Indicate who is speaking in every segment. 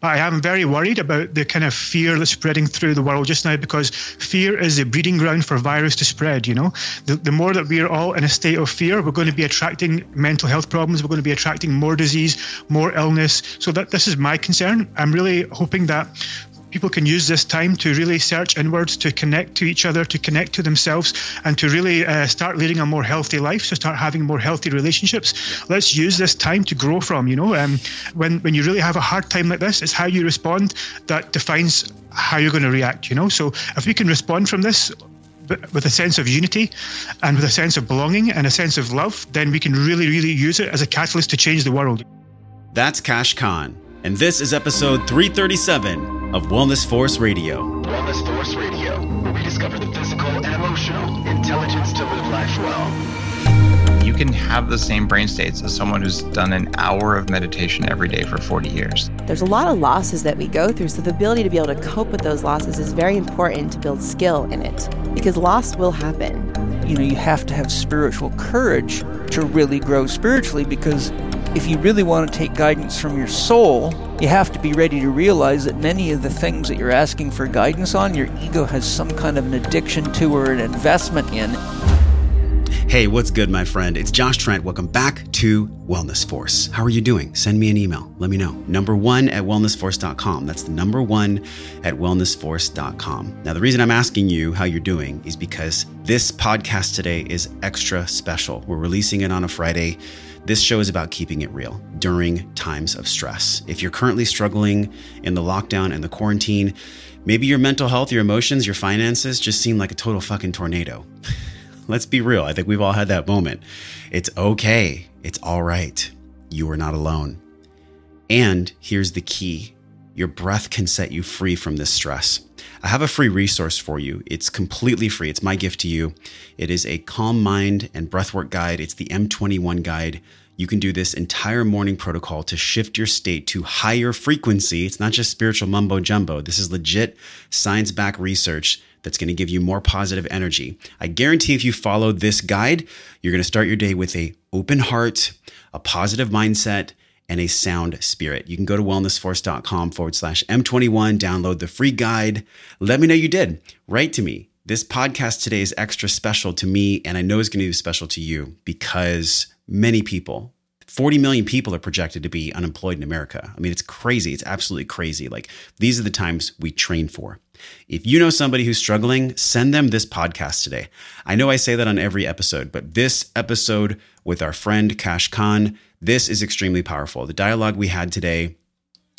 Speaker 1: But I am very worried about the kind of fear that's spreading through the world just now because fear is the breeding ground for virus to spread. You know, the, the more that we're all in a state of fear, we're going to be attracting mental health problems. We're going to be attracting more disease, more illness. So that this is my concern. I'm really hoping that people can use this time to really search inwards, to connect to each other, to connect to themselves, and to really uh, start leading a more healthy life, to start having more healthy relationships. Let's use this time to grow from. You know, um, when when you really have a hard time like this, it's how you respond that defines how you're going to react. You know, so if we can respond from this with a sense of unity and with a sense of belonging and a sense of love, then we can really, really use it as a catalyst to change the world.
Speaker 2: That's Kash Khan and this is episode 337 of Wellness Force Radio.
Speaker 3: Wellness Force Radio, where we discover the physical and emotional intelligence to live life well.
Speaker 4: You can have the same brain states as someone who's done an hour of meditation every day for 40 years.
Speaker 5: There's a lot of losses that we go through, so the ability to be able to cope with those losses is very important to build skill in it because loss will happen.
Speaker 6: You know, you have to have spiritual courage to really grow spiritually because if you really want to take guidance from your soul, you have to be ready to realize that many of the things that you're asking for guidance on, your ego has some kind of an addiction to or an investment in.
Speaker 2: Hey, what's good, my friend? It's Josh Trent. Welcome back to Wellness Force. How are you doing? Send me an email. Let me know. Number one at wellnessforce.com. That's the number one at wellnessforce.com. Now, the reason I'm asking you how you're doing is because this podcast today is extra special. We're releasing it on a Friday. This show is about keeping it real during times of stress. If you're currently struggling in the lockdown and the quarantine, maybe your mental health, your emotions, your finances just seem like a total fucking tornado. Let's be real. I think we've all had that moment. It's okay. It's all right. You are not alone. And here's the key your breath can set you free from this stress. I have a free resource for you. It's completely free. It's my gift to you. It is a calm mind and breathwork guide. It's the M21 guide. You can do this entire morning protocol to shift your state to higher frequency. It's not just spiritual mumbo jumbo. This is legit science backed research that's going to give you more positive energy. I guarantee if you follow this guide, you're going to start your day with a open heart, a positive mindset, and a sound spirit. You can go to wellnessforce.com forward slash M21, download the free guide. Let me know you did. Write to me. This podcast today is extra special to me, and I know it's going to be special to you because many people, 40 million people are projected to be unemployed in America. I mean, it's crazy. It's absolutely crazy. Like, these are the times we train for. If you know somebody who's struggling, send them this podcast today. I know I say that on every episode, but this episode with our friend Kash Khan, this is extremely powerful. The dialogue we had today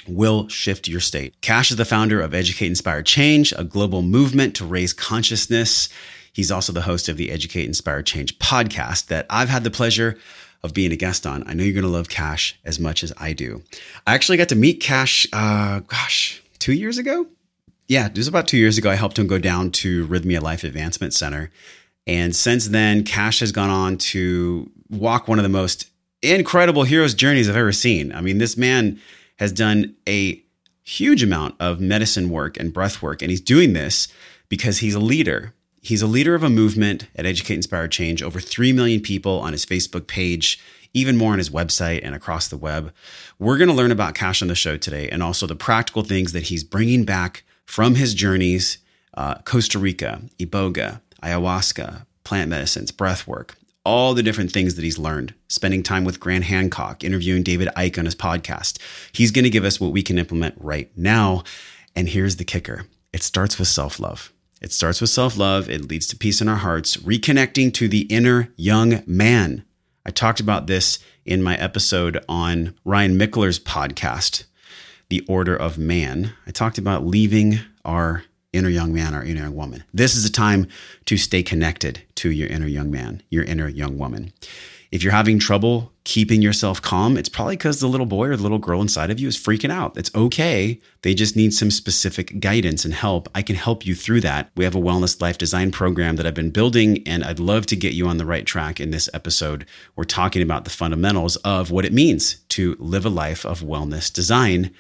Speaker 2: will shift your state. Kash is the founder of Educate Inspire Change, a global movement to raise consciousness. He's also the host of the Educate Inspire Change podcast that I've had the pleasure of being a guest on. I know you're going to love Kash as much as I do. I actually got to meet Kash, uh, gosh, two years ago. Yeah, it was about two years ago. I helped him go down to Rhythmia Life Advancement Center. And since then, Kash has gone on to walk one of the most incredible hero's journeys I've ever seen. I mean, this man has done a huge amount of medicine work and breath work, and he's doing this because he's a leader. He's a leader of a movement at Educate Inspire Change, over 3 million people on his Facebook page, even more on his website and across the web. We're going to learn about Kash on the show today and also the practical things that he's bringing back from his journeys uh, Costa Rica, Iboga, ayahuasca, plant medicines, breath work, all the different things that he's learned, spending time with Graham Hancock, interviewing David Icke on his podcast. He's going to give us what we can implement right now. And here's the kicker it starts with self love. It starts with self love. It leads to peace in our hearts, reconnecting to the inner young man. I talked about this in my episode on Ryan Michler's podcast, The Order of Man. I talked about leaving our inner young man our inner young woman. This is a time to stay connected to your inner young man, your inner young woman. If you're having trouble keeping yourself calm, it's probably because the little boy or the little girl inside of you is freaking out. It's okay. They just need some specific guidance and help. I can help you through that. We have a wellness life design program that I've been building, and I'd love to get you on the right track in this episode. We're talking about the fundamentals of what it means to live a life of wellness design.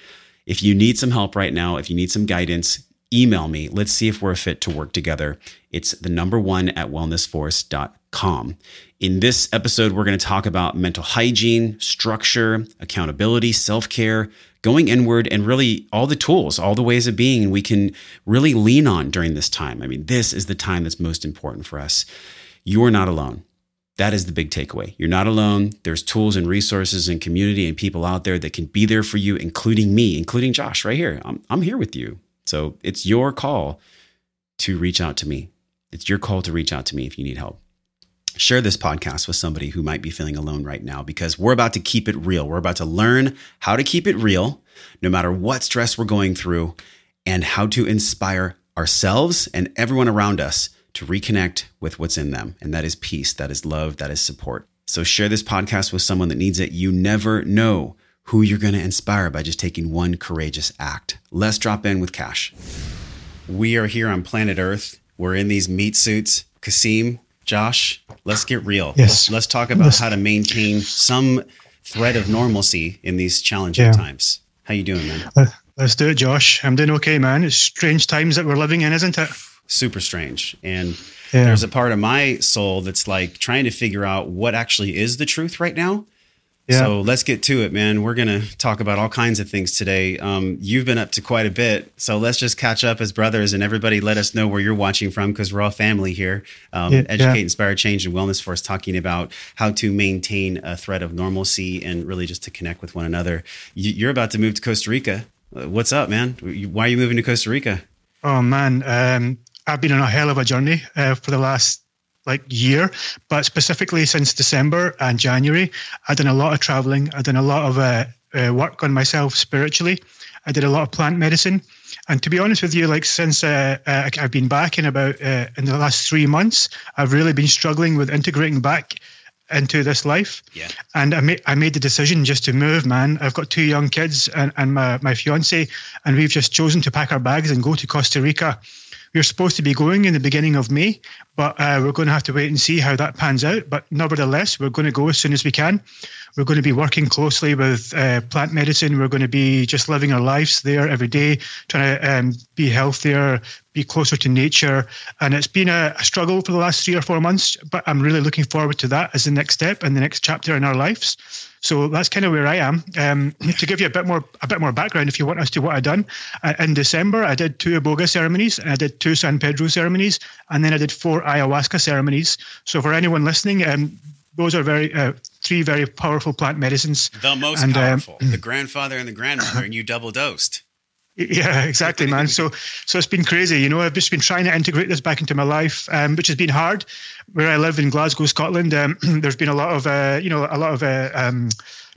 Speaker 2: If you need some help right now, if you need some guidance, email me. Let's see if we're a fit to work together. It's the number one at wellnessforce.com calm. In this episode, we're going to talk about mental hygiene, structure, accountability, self care, going inward, and really all the tools, all the ways of being we can really lean on during this time. I mean, this is the time that's most important for us. You are not alone. That is the big takeaway. You're not alone. There's tools and resources and community and people out there that can be there for you, including me, including Josh right here. I'm, I'm here with you. So it's your call to reach out to me. It's your call to reach out to me if you need help. Share this podcast with somebody who might be feeling alone right now because we're about to keep it real. We're about to learn how to keep it real no matter what stress we're going through and how to inspire ourselves and everyone around us to reconnect with what's in them. And that is peace, that is love, that is support. So share this podcast with someone that needs it. You never know who you're going to inspire by just taking one courageous act. Let's drop in with Kash. We are here on planet Earth. We're in these meat suits. Kasim, Josh, let's get real.
Speaker 1: Yes.
Speaker 2: Let's talk about how to maintain some thread of normalcy in these challenging
Speaker 1: Yeah.
Speaker 2: times. How you doing, man?
Speaker 1: Let- Let's do it, Josh. I'm doing okay, man. It's strange times that we're living in, isn't it?
Speaker 2: super strange. And
Speaker 1: Yeah.
Speaker 2: there's a part of my soul that's like trying to figure out what actually is the truth right now.
Speaker 1: Yeah.
Speaker 2: So let's get to it, man. We're going to talk about all kinds of things today. Um, you've been up to quite a bit. So let's just catch up as brothers and everybody let us know where you're watching from because we're all family here. Um,
Speaker 1: Yeah,
Speaker 2: Educate,
Speaker 1: yeah.
Speaker 2: Inspire, Change, and Wellness Force talking about how to maintain a thread of normalcy and really just to connect with one another. You, you're about to move to Costa Rica. Uh, What's up, man? Why are you moving to Costa Rica?
Speaker 1: Oh man, um, I've been on a hell of a journey uh, for the last like year, but specifically since December and January, I've done a lot of traveling. I've done a lot of uh, uh, work on myself spiritually. I did a lot of plant medicine, and to be honest with you, like since uh, uh, I've been back in about uh, in the last three months, I've really been struggling with integrating back into this life.
Speaker 2: Yeah.
Speaker 1: And I made I made the decision just to move, man. I've got two young kids and, and my, my fiance, and we've just chosen to pack our bags and go to Costa Rica. We're supposed to be going in the beginning of May, but uh, we're going to have to wait and see how that pans out. But nevertheless, we're going to go as soon as we can. We're going to be working closely with uh, plant medicine. We're going to be just living our lives there every day, trying to um, be healthier, be closer to nature. And it's been a, a struggle for the last three or four months, but I'm really looking forward to that as the next step and the next chapter in our lives. So that's kind of where I am. Um, to give you a bit more a bit more background, if you want as to what I've done, uh, in December I did two Iboga ceremonies, I did two San Pedro ceremonies, and then I did four ayahuasca ceremonies. So for anyone listening, um, those are very uh, three very powerful plant medicines.
Speaker 2: The most
Speaker 1: And, um,
Speaker 2: powerful, the grandfather and the grandmother, and you double dosed.
Speaker 1: Yeah, exactly, man. So, so it's been crazy. You know, I've just been trying to integrate this back into my life, um, which has been hard. Where I live in Glasgow, Scotland, um, there's been a lot of, uh, you know, a lot of uh, um,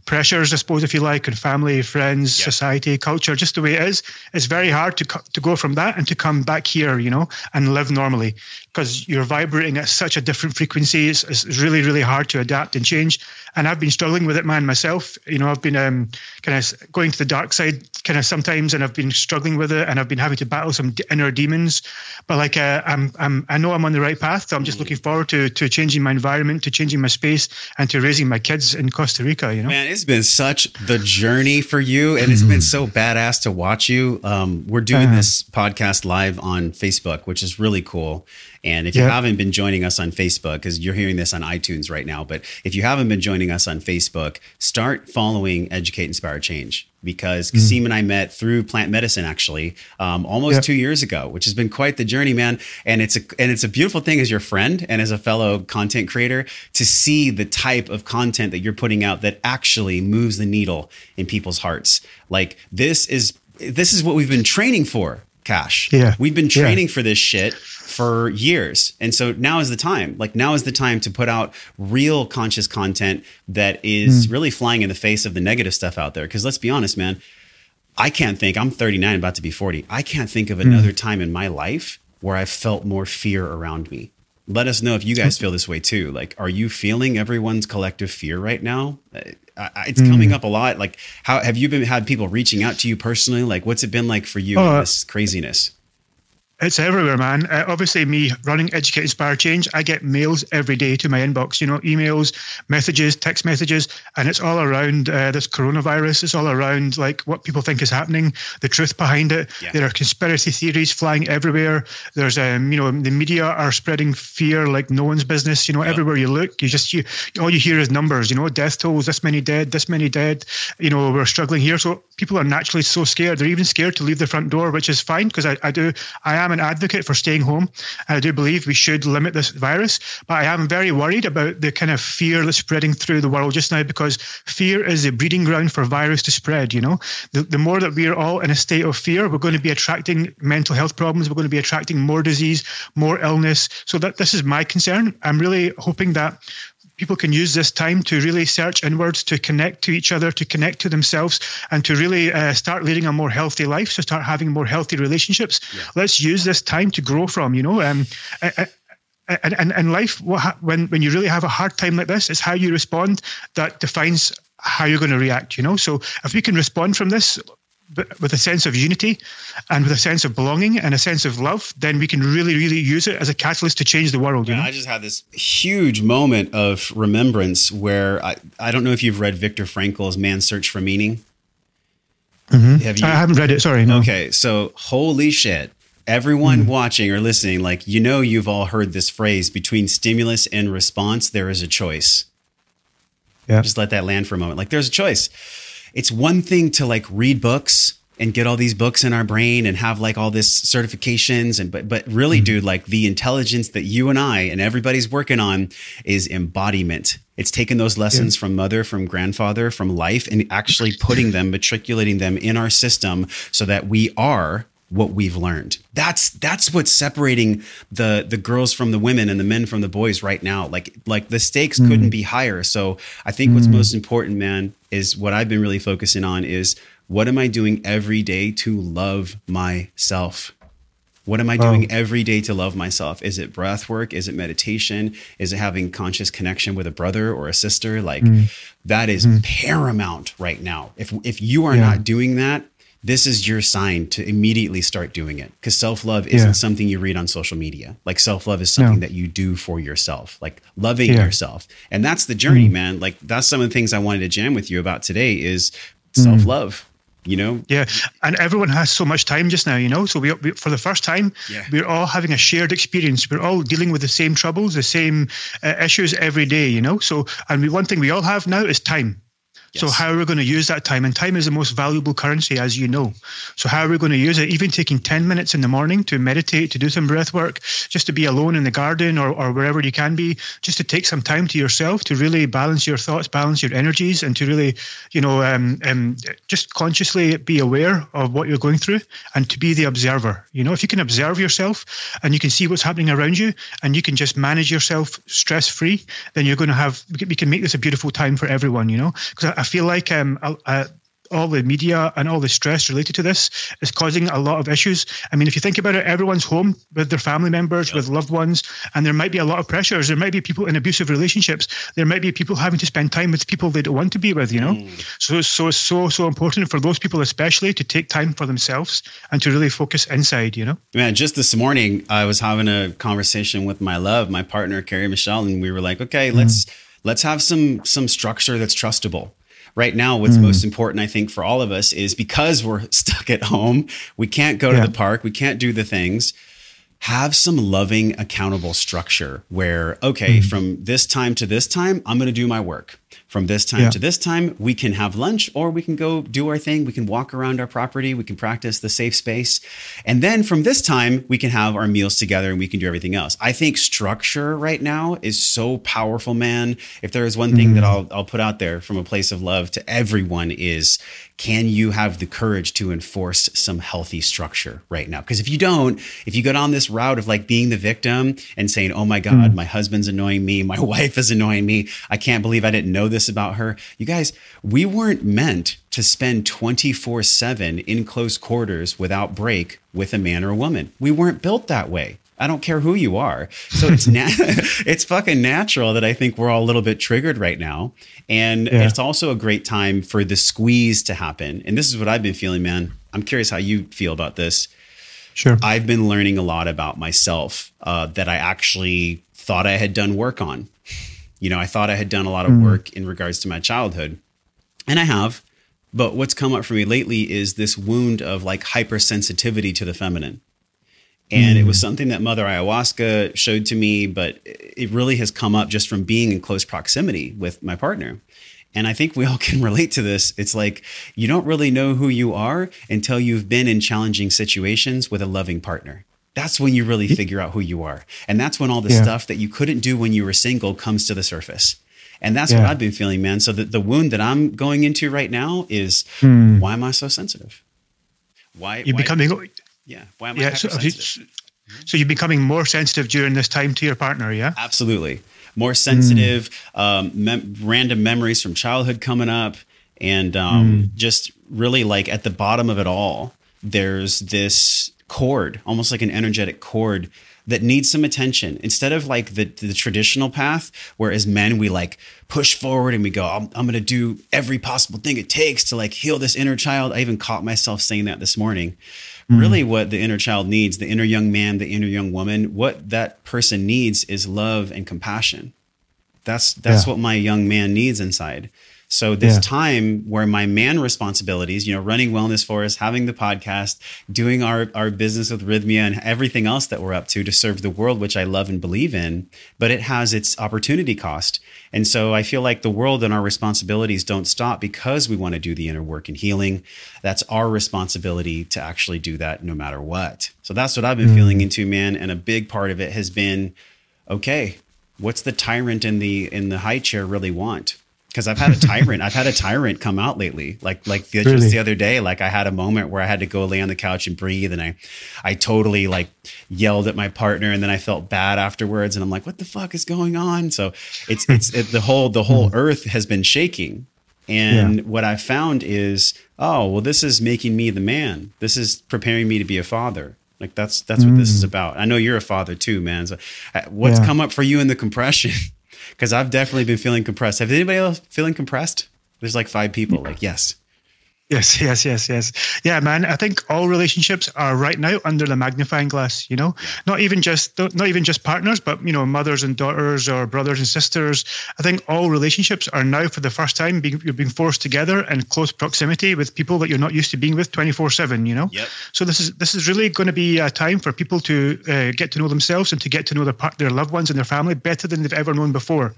Speaker 1: pressures, I suppose, if you like, and family, friends,
Speaker 2: Yeah.
Speaker 1: society, culture, just the way it is. It's very hard to to go from that and to come back here, you know, and live normally because you're vibrating at such a different frequency. It's, it's really, really hard to adapt and change. And I've been struggling with it, man, myself. You know, I've been um, kind of going to the dark side, kind of sometimes, and I've been struggling with it, and I've been having to battle some inner demons. But like, uh, I'm, I'm, I know I'm on the right path. So I'm just looking forward to to changing my environment, to changing my space, and to raising my kids in Costa Rica. You know.
Speaker 2: Man, it's been such the journey for you, and it's been so badass to watch you. Um, we're doing
Speaker 1: Uh-huh.
Speaker 2: this podcast live on Facebook, which is really cool. And if you haven't been joining us on Facebook, because you're hearing this on iTunes right now, but if you haven't been joining us on Facebook, start following Educate, Inspire, Change. Because Kasim and I met through plant medicine actually um, almost two years ago, which has been quite the journey, man. And it's a and it's a beautiful thing as your friend and as a fellow content creator to see the type of content that you're putting out that actually moves the needle in people's hearts. Like this is this is what we've been training for, Kash.
Speaker 1: Yeah.
Speaker 2: We've been
Speaker 1: Yeah.
Speaker 2: training for this shit for years. And so now is the time. Like now is the time to put out real conscious content that is
Speaker 1: Hmm.
Speaker 2: really flying in the face of the negative stuff out there. Cause let's be honest, man, I can't think, I'm 39, about to be 40. I can't think of another time in my life where I felt more fear around me. Let us know if you guys feel this way too. Like, are you feeling everyone's collective fear right now? Uh, I, I- it's coming up a lot. Like, how have you been had people reaching out to you personally? Like, what's it been like for you in
Speaker 1: Oh,
Speaker 2: this craziness?
Speaker 1: It's everywhere, man. Uh, obviously, me running Educate Inspire Change, I get mails every day to my inbox, you know, emails, messages, text messages, and it's all around uh, this coronavirus. It's all around like what people think is happening, the truth behind it.
Speaker 2: Yeah.
Speaker 1: There are conspiracy theories flying everywhere. There's, um, you know, the media are spreading fear like no one's business. You know, everywhere you look, you just, you, all you hear is numbers, you know, death tolls, this many dead, this many dead. You know, we're struggling here. So people are naturally so scared. They're even scared to leave the front door, which is fine because I, I do, I am an advocate for staying home. I do believe we should limit this virus, but I am very worried about the kind of fear that's spreading through the world just now because fear is a breeding ground for virus to spread. You know, the, the more that we're all in a state of fear, we're going to be attracting mental health problems. We're going to be attracting more disease, more illness. So that this is my concern. I'm really hoping that people can use this time to really search inwards, to connect to each other, to connect to themselves, and to really uh, start leading a more healthy life, to start having more healthy relationships. Let's use this time to grow from, you know. Um, and, and, and life, when, when you really have a hard time like this, it's how you respond that defines how you're going to react, you know. So if we can respond from this with a sense of unity and with a sense of belonging and a sense of love, then we can really, really use it as a catalyst to change the world. You know?
Speaker 2: I just had this huge moment of remembrance where I, I don't know if you've read Viktor Frankl's Man's Search for Meaning.
Speaker 1: Mm-hmm. Have you? I haven't read it. Sorry. No.
Speaker 2: Okay. So, holy shit. Everyone mm. watching or listening, like, you know, you've all heard this phrase between stimulus and response, there is a choice.
Speaker 1: Yeah.
Speaker 2: Just let that land for a moment. Like, there's a choice it's one thing to like read books and get all these books in our brain and have like all this certifications and but but really mm-hmm. dude like the intelligence that you and I and everybody's working on is embodiment it's taking those lessons yeah. from mother from grandfather from life and actually putting them matriculating them in our system so that we are what we've learned. That's that's what's separating the the girls from the women and the men from the boys right now. Like like the stakes mm. couldn't be higher. So I think mm. what's most important, man, is what I've been really focusing on is what am I doing every day to love myself? What am I doing every day to love myself? Is it breath work? Is it meditation? Is it having conscious connection with a brother or a sister? Like mm. that is mm. paramount right now. If if you are yeah. not doing that, this is your sign to immediately start doing it because self-love isn't yeah. something you read on social media like self-love is something no. that you do for yourself like loving yeah. yourself and that's the journey mm. man like that's some of the things i wanted to jam with you about today is mm. self-love you know
Speaker 1: yeah and everyone has so much time just now you know so we, we for the first time yeah. we're all having a shared experience we're all dealing with the same troubles the same uh, issues every day you know so and we, one thing we all have now is time so how are we going to use that time? And time is the most valuable currency, as you know. So how are we going to use it? Even taking 10 minutes in the morning to meditate, to do some breath work, just to be alone in the garden or, or wherever you can be, just to take some time to yourself to really balance your thoughts, balance your energies, and to really, you know, um, um, just consciously be aware of what you're going through and to be the observer. You know, if you can observe yourself and you can see what's happening around you and you can just manage yourself stress free, then you're going to have, we can make this a beautiful time for everyone, you know, because I feel like um, uh, all the media and all the stress related to this is causing a lot of issues. I mean, if you think about it, everyone's home with their family members, with loved ones, and there might be a lot of pressures. There might be people in abusive relationships. There might be people having to spend time with people they don't want to be with, you know? Mm. So, so it's so, so important for those people, especially, to take time for themselves and to really focus inside, you know?
Speaker 2: Man, just this morning, I was having a conversation with my love, my partner, Carrie Michelle, and we were like, okay, mm. let's, let's have some, some structure that's trustable right now what's mm. most important i think for all of us is because we're stuck at home we can't go yeah. to the park we can't do the things have some loving accountable structure where okay mm. from this time to this time i'm going to do my work from this time yeah. to this time, we can have lunch or we can go do our thing. We can walk around our property. We can practice the safe space. And then from this time, we can have our meals together and we can do everything else. I think structure right now is so powerful, man. If there is one thing mm. that I'll, I'll put out there from a place of love to everyone is can you have the courage to enforce some healthy structure right now? Because if you don't, if you go down this route of like being the victim and saying, oh my God, mm. my husband's annoying me, my wife is annoying me, I can't believe I didn't know this about her. You guys, we weren't meant to spend 24 7 in close quarters without break with a man or a woman. We weren't built that way. I don't care who you are. So it's na- it's fucking natural that I think we're all a little bit triggered right now. And yeah. it's also a great time for the squeeze to happen. And this is what I've been feeling, man. I'm curious how you feel about this.
Speaker 1: Sure.
Speaker 2: I've been learning a lot about myself uh, that I actually thought I had done work on. You know, I thought I had done a lot of mm. work in regards to my childhood, and I have. But what's come up for me lately is this wound of like hypersensitivity to the feminine. And it was mm. something that Mother Ayahuasca showed to me, but it really has come up just from being in close proximity with my partner. And I think we all can relate to this. It's like you don't really know who you are until you've been in challenging situations with a loving partner. That's when you really figure out who you are. And that's when all the
Speaker 1: Yeah.
Speaker 2: stuff that you couldn't do when you were single comes to the surface. And that's what I've been feeling, man. So the, the wound that I'm going into right now is why am I so sensitive? Why?
Speaker 1: You're
Speaker 2: why-
Speaker 1: becoming
Speaker 2: yeah. Why am I
Speaker 1: yeah. So, have you-
Speaker 2: hypersensitive?
Speaker 1: so you're becoming more sensitive during this time to your partner, yeah.
Speaker 2: Absolutely. More sensitive, um, mem- random memories from childhood coming up, and um, just really like at the bottom of it all, there's this cord, almost like an energetic cord that needs some attention. Instead of like the, the traditional path where as men we like push forward and we go I'm, I'm going to do every possible thing it takes to like heal this inner child i even caught myself saying that this morning. Mm. Really what the inner child needs the inner young man the inner young woman what that person needs is love and compassion. That's that's
Speaker 1: Yeah.
Speaker 2: what my young man needs inside so this
Speaker 1: Yeah.
Speaker 2: time where my man responsibilities you know running Wellness Force having the podcast doing our our business with rhythmia and everything else that we're up to to serve the world which i love and believe in but it has its opportunity cost. And so i feel like the world and our responsibilities don't stop because we want to do the inner work and healing. That's our responsibility to actually do that no matter what. So that's what i've been feeling mm. into man and a big part of it has been okay what's the tyrant in the in the high chair really want because i've had a tyrant. I've had a tyrant come out lately. Like like the,
Speaker 1: Really?
Speaker 2: just the other day like i had a moment where i had to go lay on the couch and breathe and i i totally like yelled at my partner and then i felt bad afterwards and i'm like what the fuck is going on? So it's it's it, the whole the whole earth has been shaking. And what i found is oh well this is making me the man. This is preparing me to be a father. Like that's that's what this is about. I know you're a father too man. So uh, what's
Speaker 1: Yeah.
Speaker 2: come up for you in the compression because i've definitely been feeling compressed. Have anybody else feeling compressed? There's like five people like yes
Speaker 1: Yes, yes, yes, yes. Yeah, man. I think all relationships are right now under the magnifying glass. You know, not even just not even just partners, but you know, mothers and daughters or brothers and sisters. I think all relationships are now for the first time being you're being forced together in close proximity with people that you're not used to being with twenty four seven. You know.
Speaker 2: Yep.
Speaker 1: So this is this is really going to be a time for people to uh, get to know themselves and to get to know their their loved ones and their family better than they've ever known before.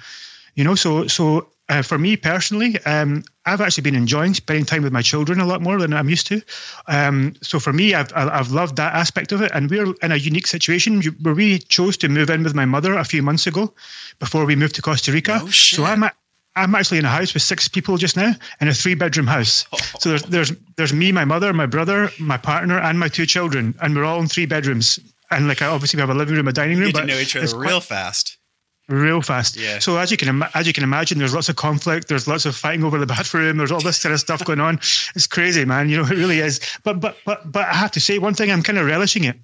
Speaker 1: You know, so so uh, for me personally, um, I've actually been enjoying spending time with my children a lot more than I'm used to. Um, so for me, I've I've loved that aspect of it, and we're in a unique situation where we chose to move in with my mother a few months ago, before we moved to Costa Rica.
Speaker 2: No shit.
Speaker 1: So I'm. a- I'm actually in a house with six people just now in a three bedroom house. So there's there's there's me, my mother, my brother, my partner, and my two children, and we're all in three bedrooms. And like obviously we have a living room, a dining room,
Speaker 2: get to
Speaker 1: but
Speaker 2: know each other
Speaker 1: quite-
Speaker 2: real fast
Speaker 1: real fast.
Speaker 2: Yeah.
Speaker 1: So as you can as you can imagine, there's lots of conflict. There's lots of fighting over the bathroom. There's all this kind of stuff going on. It's crazy, man. You know, it really is. But but but but I have to say one thing. I'm kind of relishing it.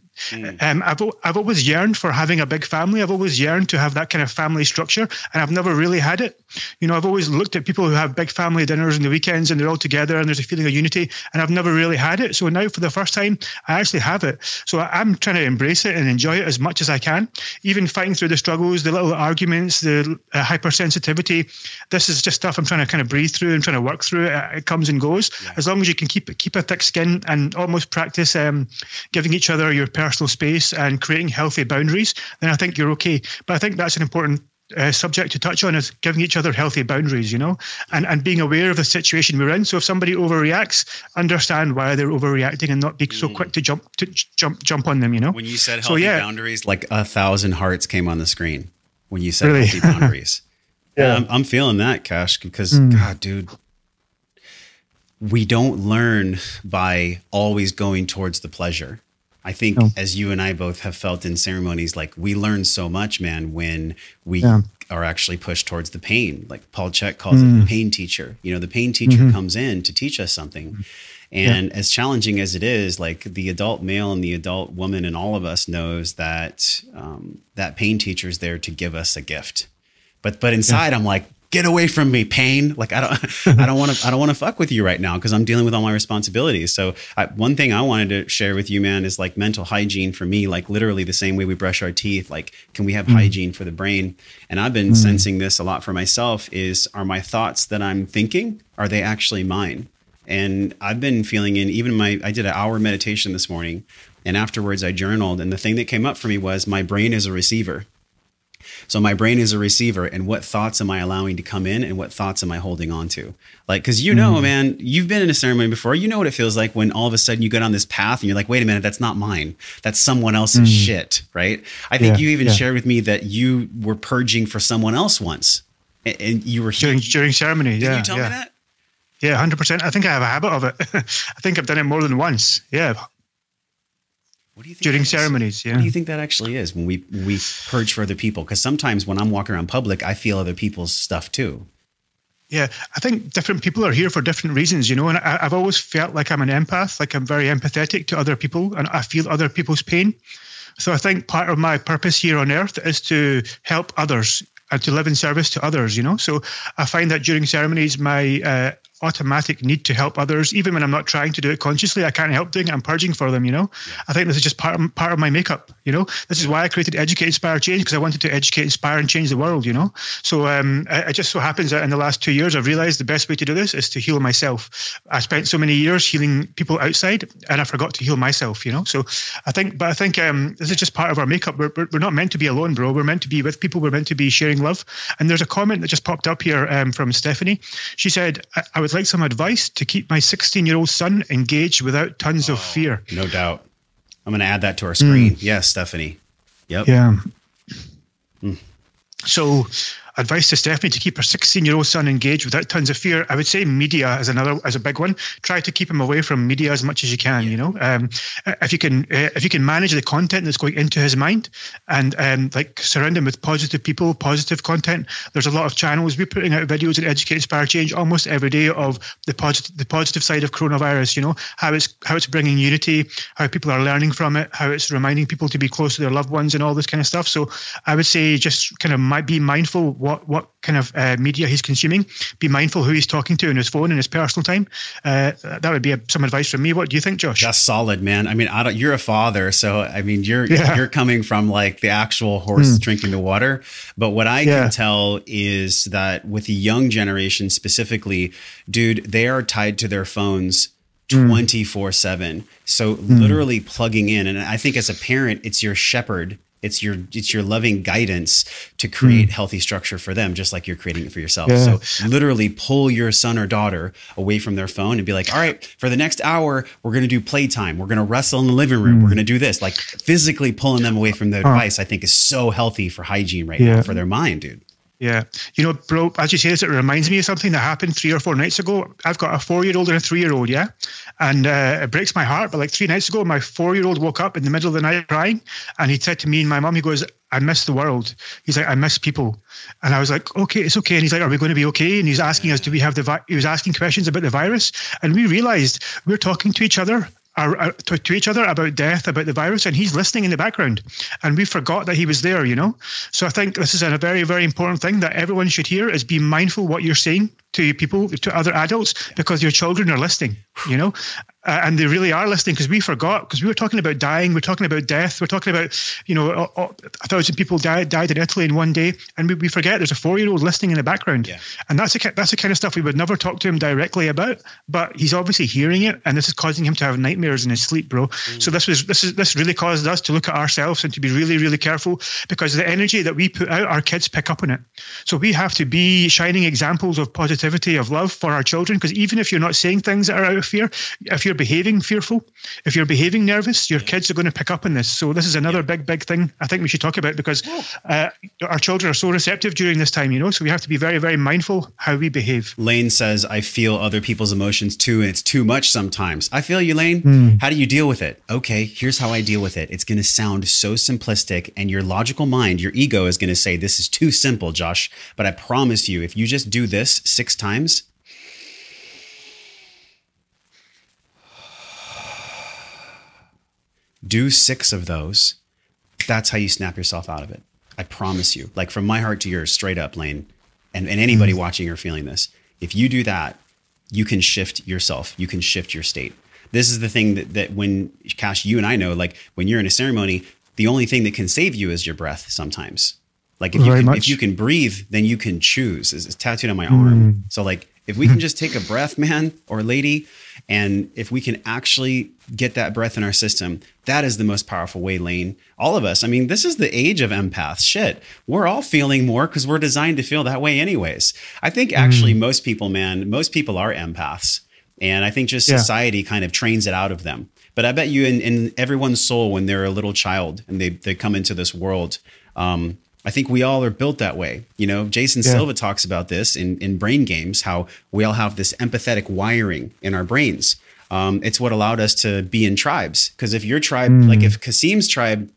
Speaker 1: Um, I've I've always yearned for having a big family. I've always yearned to have that kind of family structure, and I've never really had it. You know, I've always looked at people who have big family dinners in the weekends, and they're all together, and there's a feeling of unity. And I've never really had it. So now, for the first time, I actually have it. So I'm trying to embrace it and enjoy it as much as I can. Even fighting through the struggles, the little arguments, the uh, hypersensitivity. This is just stuff I'm trying to kind of breathe through and trying to work through. It, it comes and goes. As long as you can keep keep a thick skin and almost practice um, giving each other your personal space and creating healthy boundaries, then I think you're okay. But I think that's an important uh, subject to touch on is giving each other healthy boundaries, you know, and, and being aware of the situation we're in. So if somebody overreacts, understand why they're overreacting and not be so quick to jump to jump jump on them, you know.
Speaker 2: when you said
Speaker 1: So,
Speaker 2: healthy
Speaker 1: yeah.
Speaker 2: boundaries like a thousand hearts came on the screen when you said
Speaker 1: Really?
Speaker 2: healthy boundaries yeah I'm, I'm feeling that Kash because god dude we don't learn by always going towards the pleasure I think as you and I both have felt in ceremonies, like we learn so much, man, when we
Speaker 1: Yeah.
Speaker 2: are actually pushed towards the pain. Like Paul Chek calls it the mm. pain teacher. You know, the pain teacher mm-hmm. comes in to teach us something. Mm-hmm. And as challenging as it is, like the adult male and the adult woman and all of us knows that um, that pain teacher is there to give us a gift. But but inside, I'm like, get away from me, pain. Like I don't, I don't want to, I don't want to fuck with you right now because I'm dealing with all my responsibilities. So I, one thing I wanted to share with you, man, is like mental hygiene for me, like literally the same way we brush our teeth. Like, can we have mm. hygiene for the brain? And I've been mm. sensing this a lot for myself. Is are my thoughts that I'm thinking are they actually mine? And I've been feeling in even my, I did an hour meditation this morning, and afterwards I journaled, and the thing that came up for me was my brain is a receiver so my brain is a receiver, and what thoughts am I allowing to come in, and what thoughts am I holding on to? Like, because you know, mm. man, you've been in a ceremony before. You know what it feels like when all of a sudden you go down this path and you're like, wait a minute, that's not mine. That's someone else's mm. shit, right? I think yeah, you even yeah. shared with me that you were purging for someone else once, and, you were
Speaker 1: during during ceremony.
Speaker 2: Did
Speaker 1: yeah,
Speaker 2: you tell
Speaker 1: yeah.
Speaker 2: me that?
Speaker 1: Yeah, hundred percent. I think I have a habit of it. I think I've done it more than once. Yeah, what do you think during ceremonies? Yeah.
Speaker 2: What do you think that actually is when we we purge for other people? Because sometimes when I'm walking around public, I feel other people's stuff too.
Speaker 1: Yeah, I think different people are here for different reasons, you know. And I, have always felt like I'm an empath, like I'm very empathetic to other people, and I feel other people's pain. So I think part of my purpose here on earth is to help others and to live in service to others, you know. So I find that during ceremonies, my uh, automatic need to help others, even when I'm not trying to do it consciously. I can't help doing it. I'm purging for them, you know. Yeah. I think this is just part of, part of my makeup, you know. This is why I created Educate, Inspire, Change because I wanted to educate, inspire, and change the world, you know. So um, it just so happens that in the last two years, I've realized the best way to do this is to heal myself. I spent so many years healing people outside, and I forgot to heal myself, you know. So I think, but I think um, this is just part of our makeup. We're, we're, not meant to be alone, bro. We're meant to be with people. We're meant to be sharing love. And there's a comment that just popped up here um, from Stephanie. She said, I, I would like some advice to keep my 16 year old son engaged without tons oh, of fear.
Speaker 2: No doubt. I'm going to add that to our screen. Mm. Yes, Stephanie. Yep.
Speaker 1: Yeah. Mm. So advice to Stephanie to keep her 16 year old son engaged without tons of fear. I would say media is another as a big one. Try to keep him away from media as much as you can. You know, um, if you can uh, if you can manage the content that's going into his mind and um, like surround him with positive people, positive content. There's a lot of channels we're putting out videos and educate, inspire, change almost every day of the positive the positive side of coronavirus. You know how it's how it's bringing unity, how people are learning from it, how it's reminding people to be close to their loved ones and all this kind of stuff. So I would say just kind of might be mindful what what kind of uh, media he's consuming. Be mindful who he's talking to on his phone in his personal time. Uh, that would be a, some advice from me. What do you think, Josh?
Speaker 2: That's solid, man. I mean, I you're a father, so I mean, you're yeah. you're coming from like the actual horse mm. drinking the water. But what I yeah. can tell is that with the young generation specifically, dude, they are tied to their phones. Hmm. 24 7 so mm. literally plugging in and i think as a parent it's your shepherd it's your it's your loving guidance to create mm. healthy structure for them just like you're creating it for yourself yeah. so literally pull your son or daughter away from their phone and be like all right for the next hour we're going to do playtime we're going to wrestle in the living room mm. we're going to do this like physically pulling them away from the device i think is so healthy for hygiene right yeah. now for their mind dude
Speaker 1: yeah. You know, bro, as you say this, it reminds me of something that happened three or four nights ago. I've got a four year old and a three year old, yeah? And uh, it breaks my heart. But like three nights ago, my four year old woke up in the middle of the night crying. And he said to me and my mom, he goes, I miss the world. He's like, I miss people. And I was like, okay, it's okay. And he's like, are we going to be okay? And he's asking us, do we have the, vi-? he was asking questions about the virus. And we realized we're talking to each other to, to, each other about death, about the virus, and he's listening in the background. And we forgot that he was there, you know? So I think this is a very, very important thing that everyone should hear is be mindful what you're saying to people, to other adults, because your children are listening, you know? Uh, and they really are listening because we forgot because we were talking about dying, we're talking about death, we're talking about you know a, a thousand people died died in Italy in one day, and we, we forget there's a four year old listening in the background, yeah. and that's the that's the kind of stuff we would never talk to him directly about, but he's obviously hearing it, and this is causing him to have nightmares in his sleep, bro. Mm. So this was this is this really caused us to look at ourselves and to be really really careful because the energy that we put out, our kids pick up on it. So we have to be shining examples of positivity of love for our children because even if you're not saying things that are out of fear, if you're behaving fearful, if you're behaving nervous, your kids are going to pick up on this. So this is another yeah. big, big thing I think we should talk about because uh, our children are so receptive during this time, you know. So we have to be very, very mindful how we behave.
Speaker 2: Lane says, "I feel other people's emotions too, and it's too much sometimes." I feel you, Lane. Mm. How do you deal with it? Okay, here's how I deal with it. It's going to sound so simplistic, and your logical mind, your ego, is going to say this is too simple, Josh. But I promise you, if you just do this six times Do six of those. That's how you snap yourself out of it. I promise you. Like from my heart to yours, straight up, Lane. and, and anybody mm. watching or feeling this, if you do that, you can shift yourself. You can shift your state. This is the thing that, that when Kash, you and I know, like when you're in a ceremony, the only thing that can save you is your breath sometimes. Like if you,
Speaker 1: Very
Speaker 2: can,
Speaker 1: much.
Speaker 2: if you can breathe, then you can choose. It's, it's tattooed on my arm. So like if we can just take a breath, man or lady, and if we can actually get that breath in our system, that is the most powerful way, Lane. All of us. I mean, this is the age of empaths. Shit. We're all feeling more because we're designed to feel that way anyways. I think actually most people, man, most people are empaths. And I think just
Speaker 1: Yeah.
Speaker 2: society kind of trains it out of them. But I bet you in, in everyone's soul when they're a little child and they, they come into this world, um, I think we all are built that way. You know, Jason
Speaker 1: Yeah.
Speaker 2: Silva talks about this in, in brain games, how we all have this empathetic wiring in our brains. Um, it's what allowed us to be in tribes. Because if your tribe, like if Kasim's tribe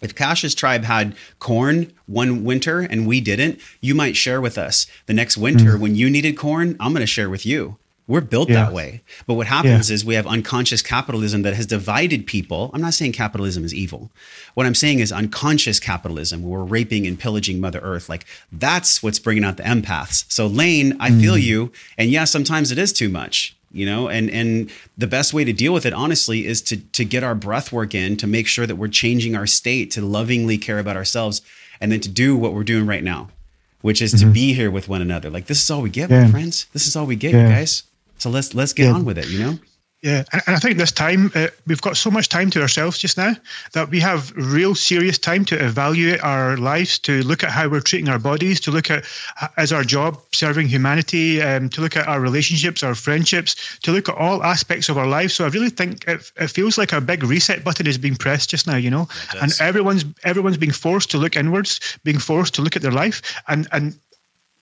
Speaker 2: if Kash's tribe had corn one winter and we didn't, you might share with us. The next winter, when you needed corn, I'm going to share with you. We're built
Speaker 1: Yeah.
Speaker 2: that way. But what happens is we have unconscious capitalism that has divided people. I'm not saying capitalism is evil. What I'm saying is unconscious capitalism, we're raping and pillaging Mother Earth. Like that's what's bringing out the empaths. So, Lane, I feel you. And yeah, sometimes it is too much you know and and the best way to deal with it honestly is to to get our breath work in to make sure that we're changing our state to lovingly care about ourselves and then to do what we're doing right now which is to be here with one another like this is all we get my
Speaker 1: Mm-hmm.
Speaker 2: Friends this is all we get
Speaker 1: Yeah.
Speaker 2: you guys so let's let's get
Speaker 1: Yeah.
Speaker 2: on with it you know
Speaker 1: Yeah, and, and I think this time uh, we've got so much time to ourselves just now that we have real serious time to evaluate our lives, to look at how we're treating our bodies, to look at as our job serving humanity, um, to look at our relationships, our friendships, to look at all aspects of our lives. So I really think it, it feels like a big reset button is being pressed just now, you know, and everyone's everyone's being forced to look inwards, being forced to look at their life, and and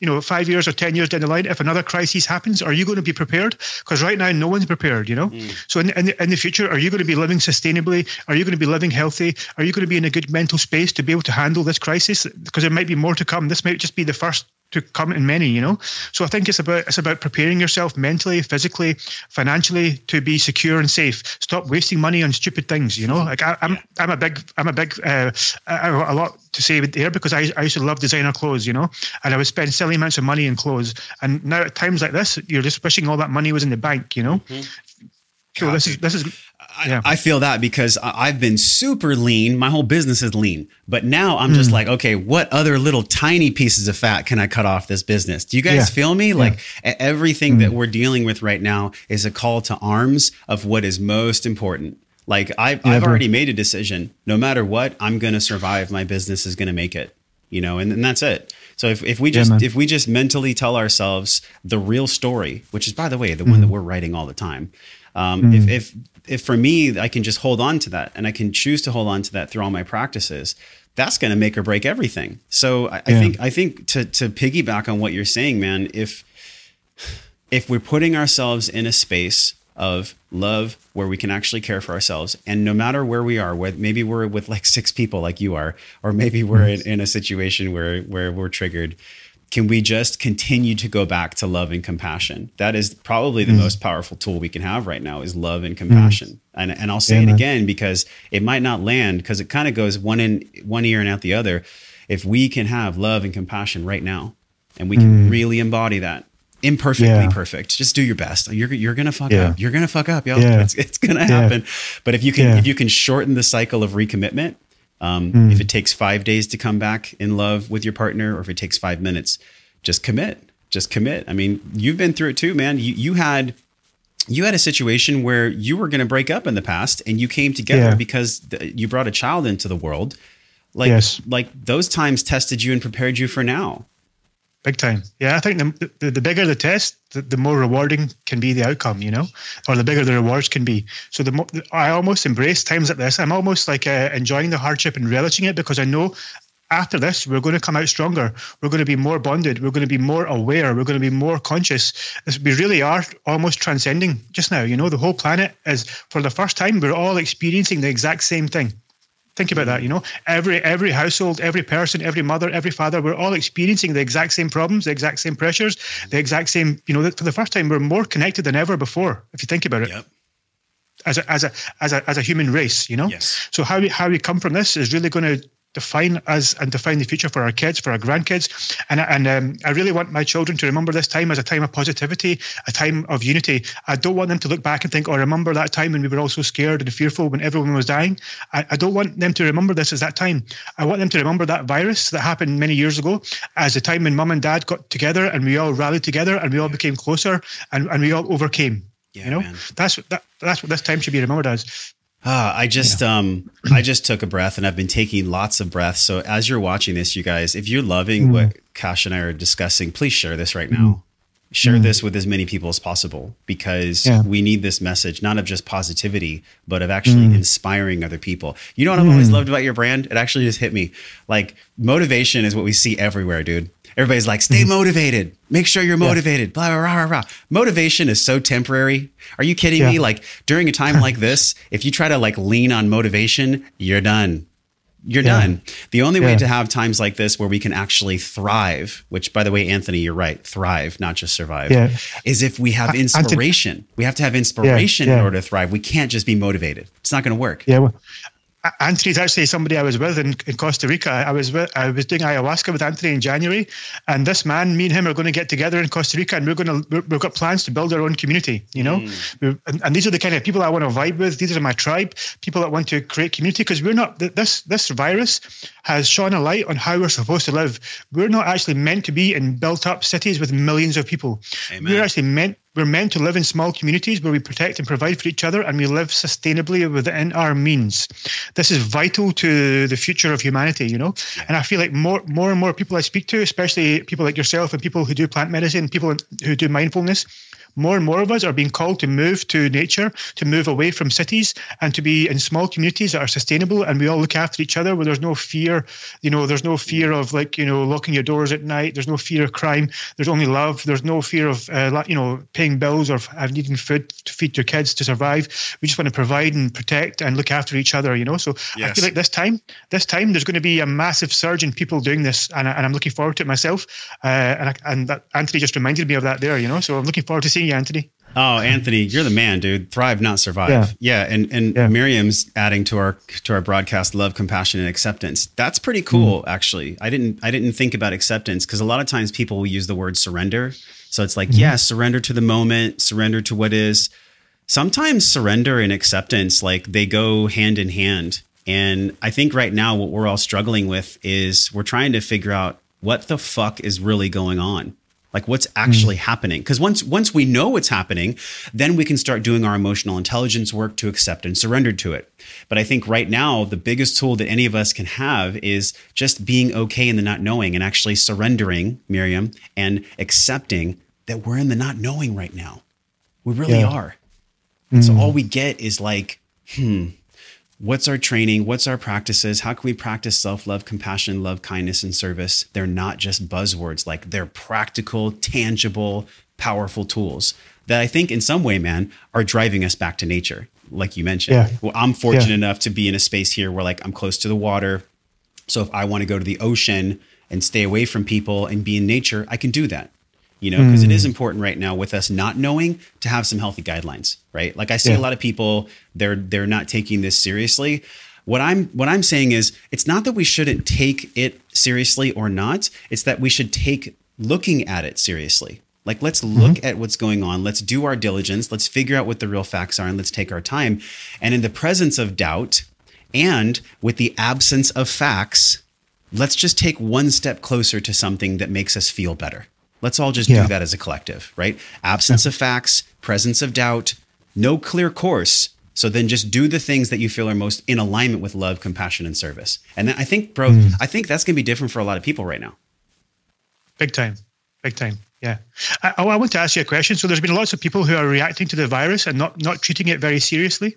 Speaker 1: you know, five years or 10 years down the line, if another crisis happens, are you going to be prepared? Because right now, no one's prepared, you know? So in, in, the, in the future, are you going to be living sustainably? Are you going to be living healthy? Are you going to be in a good mental space to be able to handle this crisis? Because there might be more to come. This might just be the first to come in many, you know? So I think it's about it's about preparing yourself mentally, physically, financially to be secure and safe. Stop wasting money on stupid things, you know? Like I, I'm I'm a big I'm a big uh, I I a lot to say there because I, I used to love designer clothes, you know, and I would spend silly amounts of money in clothes. And now at times like this, you're just wishing all that money was in the bank, you know. Mm-hmm. So this is this is yeah.
Speaker 2: I feel that because I've been super lean. My whole business is lean. But now I'm just hmm. like, okay, what other little tiny pieces of fat can I cut off this business? Do you guys
Speaker 1: Yeah.
Speaker 2: feel me? Like e- everything that hmm. we're dealing with right now is a call to arms of what is most important. Like I've
Speaker 1: I've
Speaker 2: already made a decision. No matter what, I'm going to survive. My business is going to make it. You know, and, and that's it. So if, if we just
Speaker 1: man.
Speaker 2: if we just mentally tell ourselves the real story, which is by the way the one that mm-hmm. we're writing all the time, um, if, mm-hmm. if if for me I can just hold on to that and I can choose to hold on to that through all my practices, that's going to make or break everything. So I, I think I think to to piggyback on what you're saying, man, if if we're putting ourselves in a space of love where we can actually care for ourselves. And no matter where we are where maybe we're with like six people like you are or maybe we're in, in a situation where where we're triggered can we just continue to go back to love and compassion? That is probably the hmm. most powerful tool we can have right now is love and compassion. Hmm. And, and i'll say
Speaker 1: Yeah,
Speaker 2: it
Speaker 1: man.
Speaker 2: again because it might not land because it kind of goes one in one ear and out the other. If we can have love and compassion right now and we can hmm. really embody that imperfectly
Speaker 1: Yeah.
Speaker 2: perfect. Just do your best. You're, you're gonna fuck
Speaker 1: Yeah.
Speaker 2: up. You're gonna fuck up yo
Speaker 1: Yeah.
Speaker 2: it's, it's gonna happen. But if you can if you can shorten the cycle of recommitment um,
Speaker 1: Hmm.
Speaker 2: if it takes five days to come back in love with your partner or if it takes five minutes just commit. Just commit. I mean you've been through it too man. You, you had you had a situation where you were going to break up in the past and you came together because th- you brought a child into the world. Like
Speaker 1: Yes.
Speaker 2: like those times tested you and prepared you for now
Speaker 1: Big time. Yeah, I think the, the, the bigger the test, the, the more rewarding can be the outcome, you know, or the bigger the rewards can be. So the I almost embrace times like this. I'm almost like uh, enjoying the hardship and relishing it because I know after this we're going to come out stronger. We're going to be more bonded. We're going to be more aware. We're going to be more conscious. We really are almost transcending just now. You know, the whole planet is for the first time we're all experiencing the exact same thing. Think about that. You know, every every household, every person, every mother, every father, we're all experiencing the exact same problems, the exact same pressures, the exact same. You know, for the first time, we're more connected than ever before. If you think about it, as a as a as a as a human race, you know.
Speaker 2: Yes.
Speaker 1: So how we how we come from this is really going to define us and define the future for our kids, for our grandkids. And, and um, I really want my children to remember this time as a time of positivity, a time of unity. I don't want them to look back and think, oh, remember that time when we were all so scared and fearful when everyone was dying. I, I don't want them to remember this as that time. I want them to remember that virus that happened many years ago as the time when mum and dad got together and we all rallied together and we all became closer and, and we all overcame. Yeah, you know, man. that's that, that's what this time should be remembered as.
Speaker 2: Ah, I just yeah. um I just took a breath and I've been taking lots of breaths. So as you're watching this, you guys, if you're loving mm. what Kash and I are discussing, please share this right now. Share mm. this with as many people as possible because yeah. we need this message, not of just positivity, but of actually mm. inspiring other people. You know what I've always mm. loved about your brand? It actually just hit me. Like motivation is what we see everywhere, dude. Everybody's like, stay mm-hmm. motivated. Make sure you're motivated. Yeah. Blah, blah, blah, blah. Motivation is so temporary. Are you kidding yeah. me? Like during a time like this, if you try to like lean on motivation, you're done. You're yeah. done. The only way to have times like this where we can actually thrive, which by the way, Anthony, you're right, thrive, not just survive, is if we have inspiration. we have to have inspiration in order to thrive. We can't just be motivated. It's not going to work.
Speaker 1: Yeah. Well, Anthony's actually somebody I was with in, in Costa Rica. I was with, I was doing ayahuasca with Anthony in January, and this man, me and him, are going to get together in Costa Rica, and we're going to we've got plans to build our own community. You know, mm. and, and, these are the kind of people I want to vibe with. These are my tribe, people that want to create community because we're not this this virus has shone a light on how we're supposed to live. We're not actually meant to be in built up cities with millions of people. Amen. We're actually meant we're meant to live in small communities where we protect and provide for each other and we live sustainably within our means. This is vital to the future of humanity, you know? Yeah. And I feel like more more and more people I speak to, especially people like yourself and people who do plant medicine, people who do mindfulness, more and more of us are being called to move to nature, to move away from cities, and to be in small communities that are sustainable. And we all look after each other where there's no fear. You know, there's no fear of like you know locking your doors at night. There's no fear of crime. There's only love. There's no fear of uh, you know paying bills or needing food to feed your kids to survive. We just want to provide and protect and look after each other. You know, so yes. I feel like this time, this time, there's going to be a massive surge in people doing this, and, I, and I'm looking forward to it myself. Uh, and I, and that, Anthony just reminded me of that there. You know, so I'm looking forward to seeing Anthony.
Speaker 2: Oh, Anthony, you're the man, dude. Thrive, not survive. Yeah, yeah and and yeah. Miriam's adding to our to our broadcast love, compassion, and acceptance. That's pretty cool, mm. actually. I didn't I didn't think about acceptance because a lot of times people will use the word surrender. So it's like, mm-hmm. yeah, surrender to the moment, surrender to what is. Sometimes surrender and acceptance like they go hand in hand. And I think right now what we're all struggling with is we're trying to figure out what the fuck is really going on like what's actually mm. happening because once once we know what's happening then we can start doing our emotional intelligence work to accept and surrender to it but i think right now the biggest tool that any of us can have is just being okay in the not knowing and actually surrendering miriam and accepting that we're in the not knowing right now we really yeah. are and mm. so all we get is like hmm what's our training? What's our practices? How can we practice self-love compassion love kindness and service? They're not just buzzwords. Like they're practical tangible powerful tools that i think in some way man are driving us back to nature like you mentioned. Yeah. well i'm fortunate yeah. enough to be in a space here where like i'm close to the water. So if i want to go to the ocean and stay away from people and be in nature i can do that you know, because mm. it is hmm. important right now with us not knowing to have some healthy guidelines, right? Like I see yeah. a lot of people they're they're not taking this seriously. What I'm what I'm saying is it's not that we shouldn't take it seriously or not. It's that we should take looking at it seriously. Like let's mm-hmm. look at what's going on. Let's do our diligence. Let's figure out what the real facts are and let's take our time. And in the presence of doubt and with the absence of facts, let's just take one step closer to something that makes us feel better. Let's all just yeah. do that as a collective, right? Absence yeah. of facts, presence of doubt, no clear course. So then just do the things that you feel are most in alignment with love, compassion, and service. And I think, bro, mm. I think that's going to be different for a lot of people right now.
Speaker 1: Big time. Big time. Yeah. I, I, want to ask you a question. So there's been lots of people who are reacting to the virus and not, not treating it very seriously.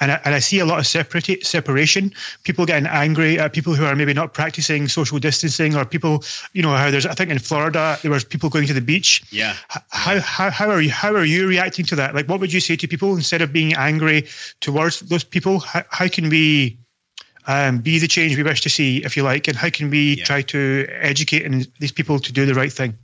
Speaker 1: And I, and I see a lot of separate, separation, people getting angry at people who are maybe not practicing social distancing or people, you know, how there's, I think in Florida, there was people going to the beach.
Speaker 2: Yeah.
Speaker 1: How, how, how are you, how are you reacting to that? Like, what would you say to people instead of being angry towards those people? How, how can we, um, be the change we wish to see, if you like, and how can we yeah. try to educate these people to do the right thing?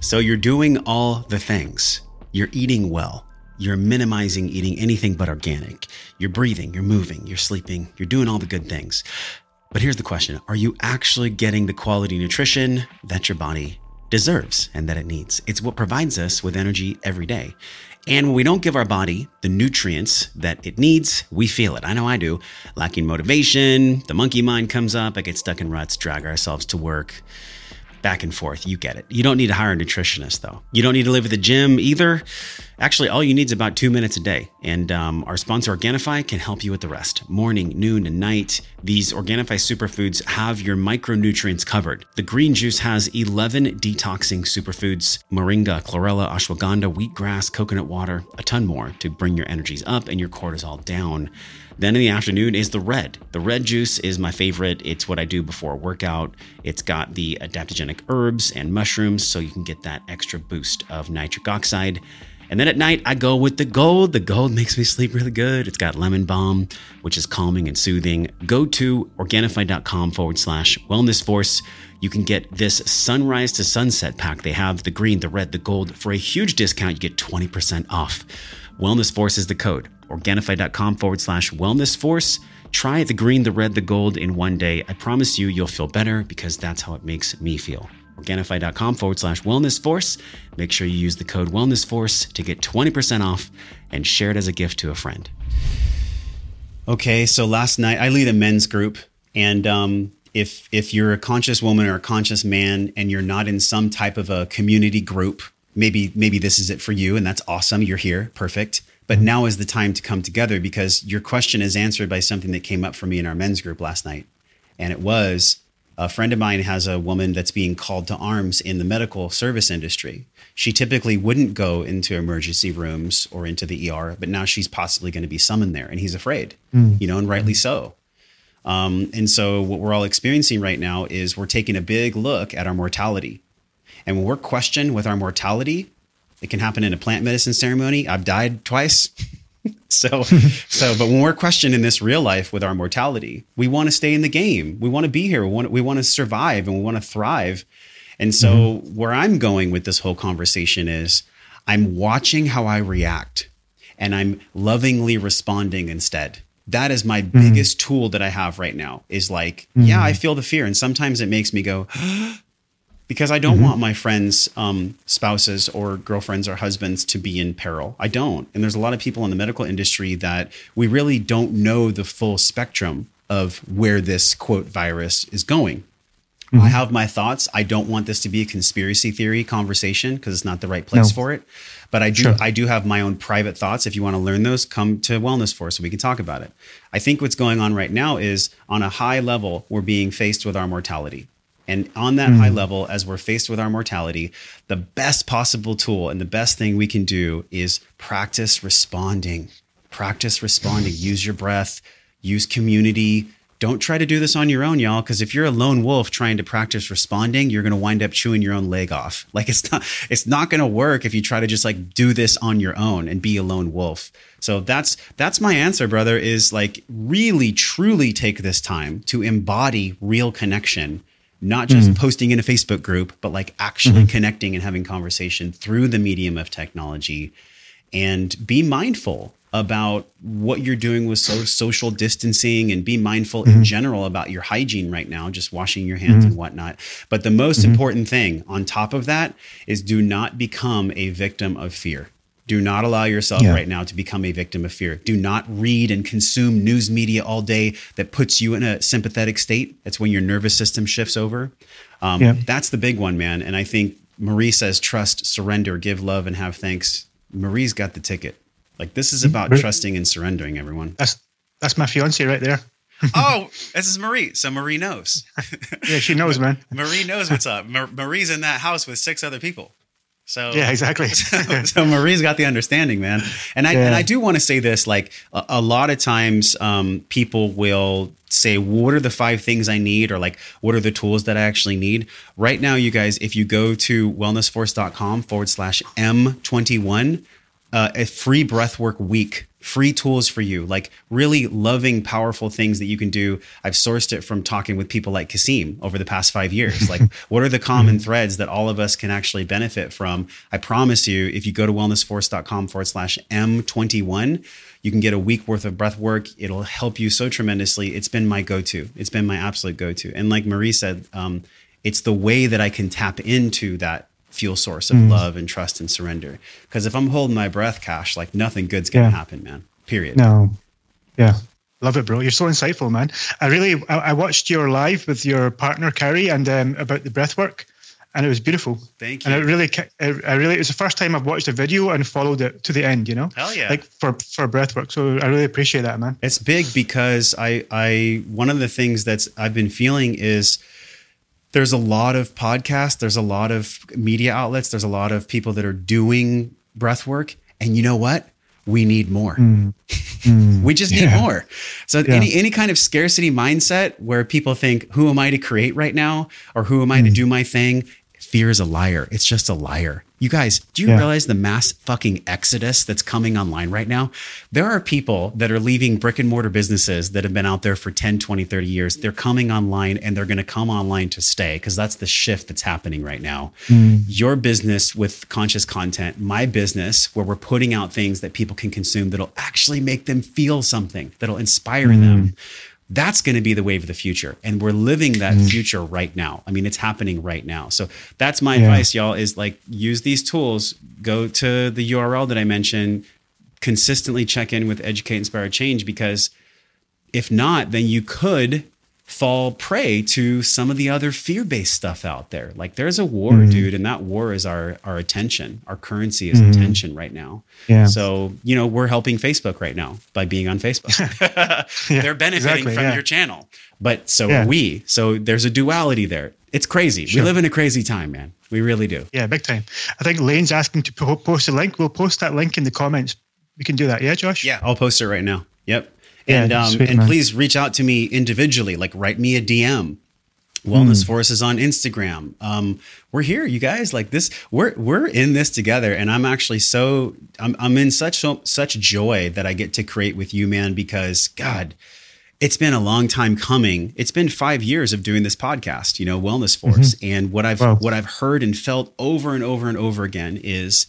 Speaker 2: So you're doing all the things. You're eating well. You're minimizing eating anything but organic. You're breathing, you're moving, you're sleeping, you're doing all the good things. But here's the question Are you actually getting the quality nutrition that your body deserves and that it needs? It's what provides us with energy every day. And when we don't give our body the nutrients that it needs, we feel it. I know I do. Lacking motivation, the monkey mind comes up, I get stuck in ruts, drag ourselves to work back and forth. You get it. You don't need to hire a nutritionist, though. You don't need to live at the gym either. Actually, all you need is about two minutes a day. And um, our sponsor, Organifi, can help you with the rest. Morning, noon, and night, these Organifi superfoods have your micronutrients covered. The green juice has 11 detoxing superfoods moringa, chlorella, ashwagandha, wheatgrass, coconut water, a ton more to bring your energies up and your cortisol down. Then in the afternoon is the red. The red juice is my favorite. It's what I do before a workout. It's got the adaptogenic herbs and mushrooms, so you can get that extra boost of nitric oxide. And then at night, I go with the gold. The gold makes me sleep really good. It's got lemon balm, which is calming and soothing. Go to Organifi.com forward slash wellness force. You can get this sunrise to sunset pack. They have the green, the red, the gold. For a huge discount, you get 20% off. Wellness Force is the code. Organifi.com forward slash wellness force. Try the green, the red, the gold in one day. I promise you, you'll feel better because that's how it makes me feel. Organifi.com forward slash wellness force. Make sure you use the code wellness force to get 20% off and share it as a gift to a friend. Okay, so last night I lead a men's group, and um, if if you're a conscious woman or a conscious man and you're not in some type of a community group, maybe maybe this is it for you, and that's awesome. You're here, perfect. But now is the time to come together because your question is answered by something that came up for me in our men's group last night, and it was a friend of mine has a woman that's being called to arms in the medical service industry. She typically wouldn't go into emergency rooms or into the ER, but now she's possibly going to be summoned there, and he's afraid, you know, and rightly so. Um, and so, what we're all experiencing right now is we're taking a big look at our mortality. And when we're questioned with our mortality, it can happen in a plant medicine ceremony. I've died twice. so, so, but when we're questioned in this real life with our mortality, we want to stay in the game. We want to be here. We want, we want to survive and we want to thrive. And so, mm-hmm. where I'm going with this whole conversation is I'm watching how I react and I'm lovingly responding instead that is my mm-hmm. biggest tool that I have right now is like, mm-hmm. yeah, I feel the fear. And sometimes it makes me go, because I don't mm-hmm. want my friends' um, spouses or girlfriends or husbands to be in peril. I don't. And there's a lot of people in the medical industry that we really don't know the full spectrum of where this quote virus is going. Mm-hmm. I have my thoughts. I don't want this to be a conspiracy theory conversation because it's not the right place no. for it. But I do sure. I do have my own private thoughts. If you want to learn those, come to Wellness Force so we can talk about it. I think what's going on right now is on a high level, we're being faced with our mortality. And on that mm. high level, as we're faced with our mortality, the best possible tool and the best thing we can do is practice responding. Practice responding. Use your breath, use community, don't try to do this on your own, y'all, because if you're a lone wolf trying to practice responding, you're going to wind up chewing your own leg off. Like it's not, it's not going to work if you try to just like do this on your own and be a lone wolf. So that's that's my answer, brother. Is like really, truly take this time to embody real connection, not just mm-hmm. posting in a Facebook group, but like actually mm-hmm. connecting and having conversation through the medium of technology, and be mindful about what you're doing with so social distancing and be mindful mm-hmm. in general about your hygiene right now, just washing your hands mm-hmm. and whatnot. But the most mm-hmm. important thing on top of that is do not become a victim of fear. Do not allow yourself yeah. right now to become a victim of fear. Do not read and consume news media all day that puts you in a sympathetic state. That's when your nervous system shifts over. Um, yeah. That's the big one, man. And I think Marie says trust, surrender, give love, and have thanks. Marie's got the ticket. Like this is about trusting and surrendering, everyone.
Speaker 1: That's that's my fiance right there.
Speaker 2: oh, this is Marie. So Marie knows.
Speaker 1: yeah, she knows, man.
Speaker 2: Marie knows what's up. Marie's in that house with six other people. So
Speaker 1: yeah, exactly.
Speaker 2: so, so, Marie's got the understanding, man. And I yeah. and I do want to say this: like a, a lot of times, um, people will say, "What are the five things I need?" or like, "What are the tools that I actually need?" Right now, you guys, if you go to wellnessforce.com forward slash m twenty one uh, a free breathwork week free tools for you, like really loving, powerful things that you can do. I've sourced it from talking with people like Kasim over the past five years. Like, what are the common threads that all of us can actually benefit from? I promise you, if you go to wellnessforce.com forward slash M21, you can get a week worth of breath work. It'll help you so tremendously. It's been my go to, it's been my absolute go to. And like Marie said, um, it's the way that I can tap into that fuel source of mm. love and trust and surrender. Because if I'm holding my breath, Kash, like nothing good's gonna yeah. happen, man. Period.
Speaker 1: No. Yeah. Love it, bro. You're so insightful, man. I really, I, I watched your live with your partner Carrie and um, about the breath work, and it was beautiful.
Speaker 2: Thank you.
Speaker 1: And it really, I really, it was the first time I've watched a video and followed it to the end. You know,
Speaker 2: hell yeah,
Speaker 1: like for for breath work. So I really appreciate that, man.
Speaker 2: It's big because I, I, one of the things that's I've been feeling is there's a lot of podcasts, there's a lot of media outlets, there's a lot of people that are doing breath work. And you know what? We need more. Mm. Mm. we just yeah. need more. So yeah. any any kind of scarcity mindset where people think, who am I to create right now? Or who am I mm. to do my thing? Fear is a liar. It's just a liar. You guys, do you yeah. realize the mass fucking exodus that's coming online right now? There are people that are leaving brick and mortar businesses that have been out there for 10, 20, 30 years. They're coming online and they're going to come online to stay because that's the shift that's happening right now. Mm. Your business with conscious content, my business where we're putting out things that people can consume that'll actually make them feel something, that'll inspire mm. them that's going to be the wave of the future and we're living that mm. future right now i mean it's happening right now so that's my yeah. advice y'all is like use these tools go to the url that i mentioned consistently check in with educate inspire change because if not then you could fall prey to some of the other fear-based stuff out there. Like there's a war, mm-hmm. dude, and that war is our our attention. Our currency is mm-hmm. attention right now. Yeah. So, you know, we're helping Facebook right now by being on Facebook. yeah, They're benefiting exactly, from yeah. your channel. But so yeah. are we. So there's a duality there. It's crazy. Sure. We live in a crazy time, man. We really do.
Speaker 1: Yeah, big time. I think Lane's asking to post a link. We'll post that link in the comments. We can do that. Yeah, Josh?
Speaker 2: Yeah, I'll post it right now. Yep and um, sweet, and please reach out to me individually. Like write me a DM. Wellness mm. Force is on Instagram. Um, we're here, you guys. Like this, we're we're in this together, and I'm actually so I'm I'm in such so, such joy that I get to create with you, man. Because God, it's been a long time coming. It's been five years of doing this podcast, you know, Wellness Force, mm-hmm. and what I've wow. what I've heard and felt over and over and over again is,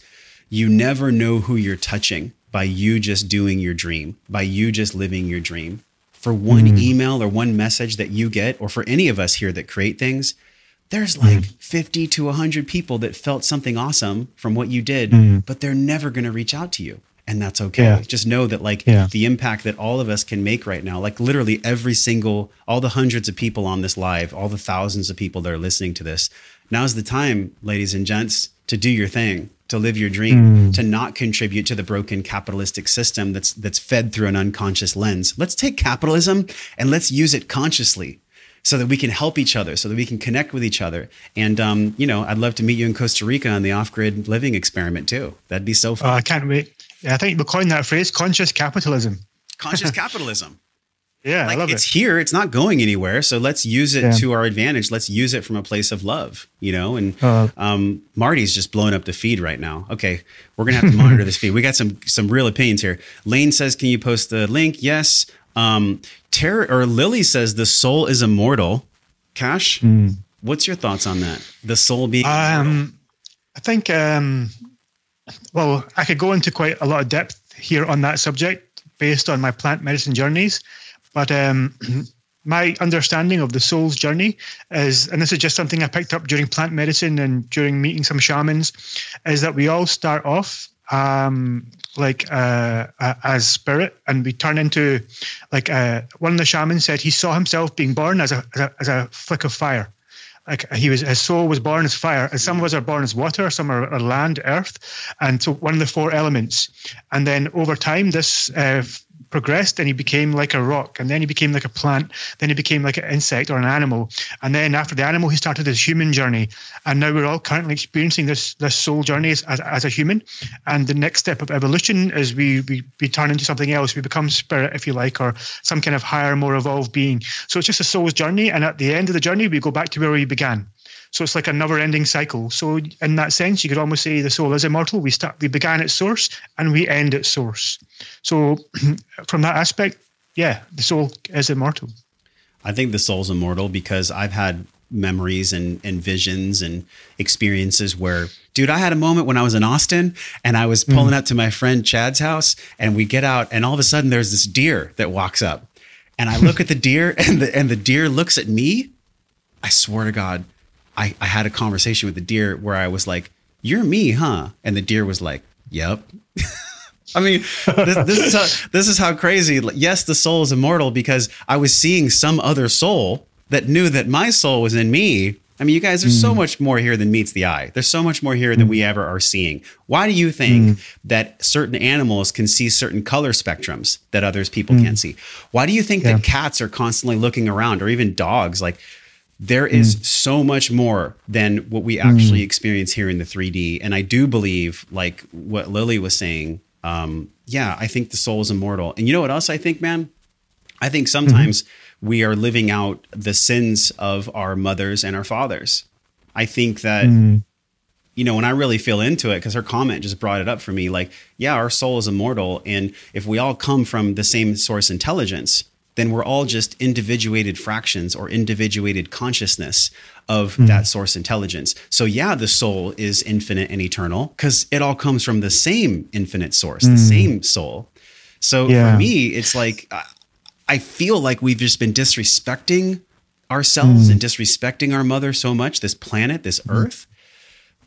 Speaker 2: you never know who you're touching by you just doing your dream, by you just living your dream. For one mm. email or one message that you get, or for any of us here that create things, there's like mm. 50 to 100 people that felt something awesome from what you did, mm. but they're never going to reach out to you. And that's okay. Yeah. Just know that, like, yeah. the impact that all of us can make right now, like, literally every single, all the hundreds of people on this live, all the thousands of people that are listening to this, now's the time, ladies and gents, to do your thing to live your dream, mm. to not contribute to the broken capitalistic system that's that's fed through an unconscious lens. Let's take capitalism and let's use it consciously so that we can help each other, so that we can connect with each other. And um, you know, I'd love to meet you in Costa Rica on the off-grid living experiment too. That'd be so fun.
Speaker 1: Oh, I can't wait. I think we'll coin that phrase conscious capitalism.
Speaker 2: Conscious capitalism.
Speaker 1: Yeah,
Speaker 2: like,
Speaker 1: I love
Speaker 2: it's
Speaker 1: it.
Speaker 2: here. It's not going anywhere. So let's use it yeah. to our advantage. Let's use it from a place of love, you know. And uh, um, Marty's just blowing up the feed right now. Okay, we're gonna have to monitor this feed. We got some some real opinions here. Lane says, "Can you post the link?" Yes. Um, Tara or Lily says, "The soul is immortal." Kash, mm. what's your thoughts on that? The soul being. Um,
Speaker 1: I think. Um, well, I could go into quite a lot of depth here on that subject based on my plant medicine journeys. But um, my understanding of the soul's journey is, and this is just something I picked up during plant medicine and during meeting some shamans, is that we all start off um, like uh, as spirit, and we turn into like uh, one of the shamans said he saw himself being born as a, as a, as a flick of fire. Like he was, his soul was born as fire. And some of us are born as water, some are, are land, earth, and so one of the four elements. And then over time, this uh, progressed and he became like a rock and then he became like a plant then he became like an insect or an animal and then after the animal he started his human journey and now we're all currently experiencing this this soul journey as, as a human and the next step of evolution is we, we we turn into something else we become spirit if you like or some kind of higher more evolved being. So it's just a soul's journey and at the end of the journey we go back to where we began So it's like a never-ending cycle. So in that sense, you could almost say the soul is immortal. We start, we began at source, and we end at source. So from that aspect, yeah, the soul is immortal.
Speaker 2: I think the soul's immortal because I've had memories and, and visions and experiences where dude i had a moment when i was in austin and i was pulling mm. up to my friend chad's house and we get out and all of a sudden there's this deer that walks up and i look at the deer and the and the deer looks at me i swear to god i i had a conversation with the deer where i was like you're me huh and the deer was like yep I mean, this, this, is how this is how crazy. Yes, the soul is immortal because I was seeing some other soul that knew that my soul was in me. I mean, you guys, there's mm. so much more here than meets the eye. There's so much more here than we mm. ever are seeing. Why do you think mm. that certain animals can see certain color spectrums that others people mm. can't see? Why do you think yeah. that cats are constantly looking around or even dogs? Like, there is mm. so much more than what we actually mm. experience here in the 3D. And I do believe, like what Lily was saying, um, yeah, I think the soul is immortal. And you know what else I think, man? I think sometimes mm-hmm we are living out the sins of our mothers and our fathers. I think that, mm. you know, when I really feel into it, because her comment just brought it up for me like, yeah, our soul is immortal. And if we all come from the same source intelligence, then we're all just individuated fractions or individuated consciousness of mm. that source intelligence. So, yeah, the soul is infinite and eternal because it all comes from the same infinite source, mm. the same soul. So, yeah. for me, it's like, I feel like we've just been disrespecting ourselves mm. and disrespecting our mother so much, this planet, this mm. earth.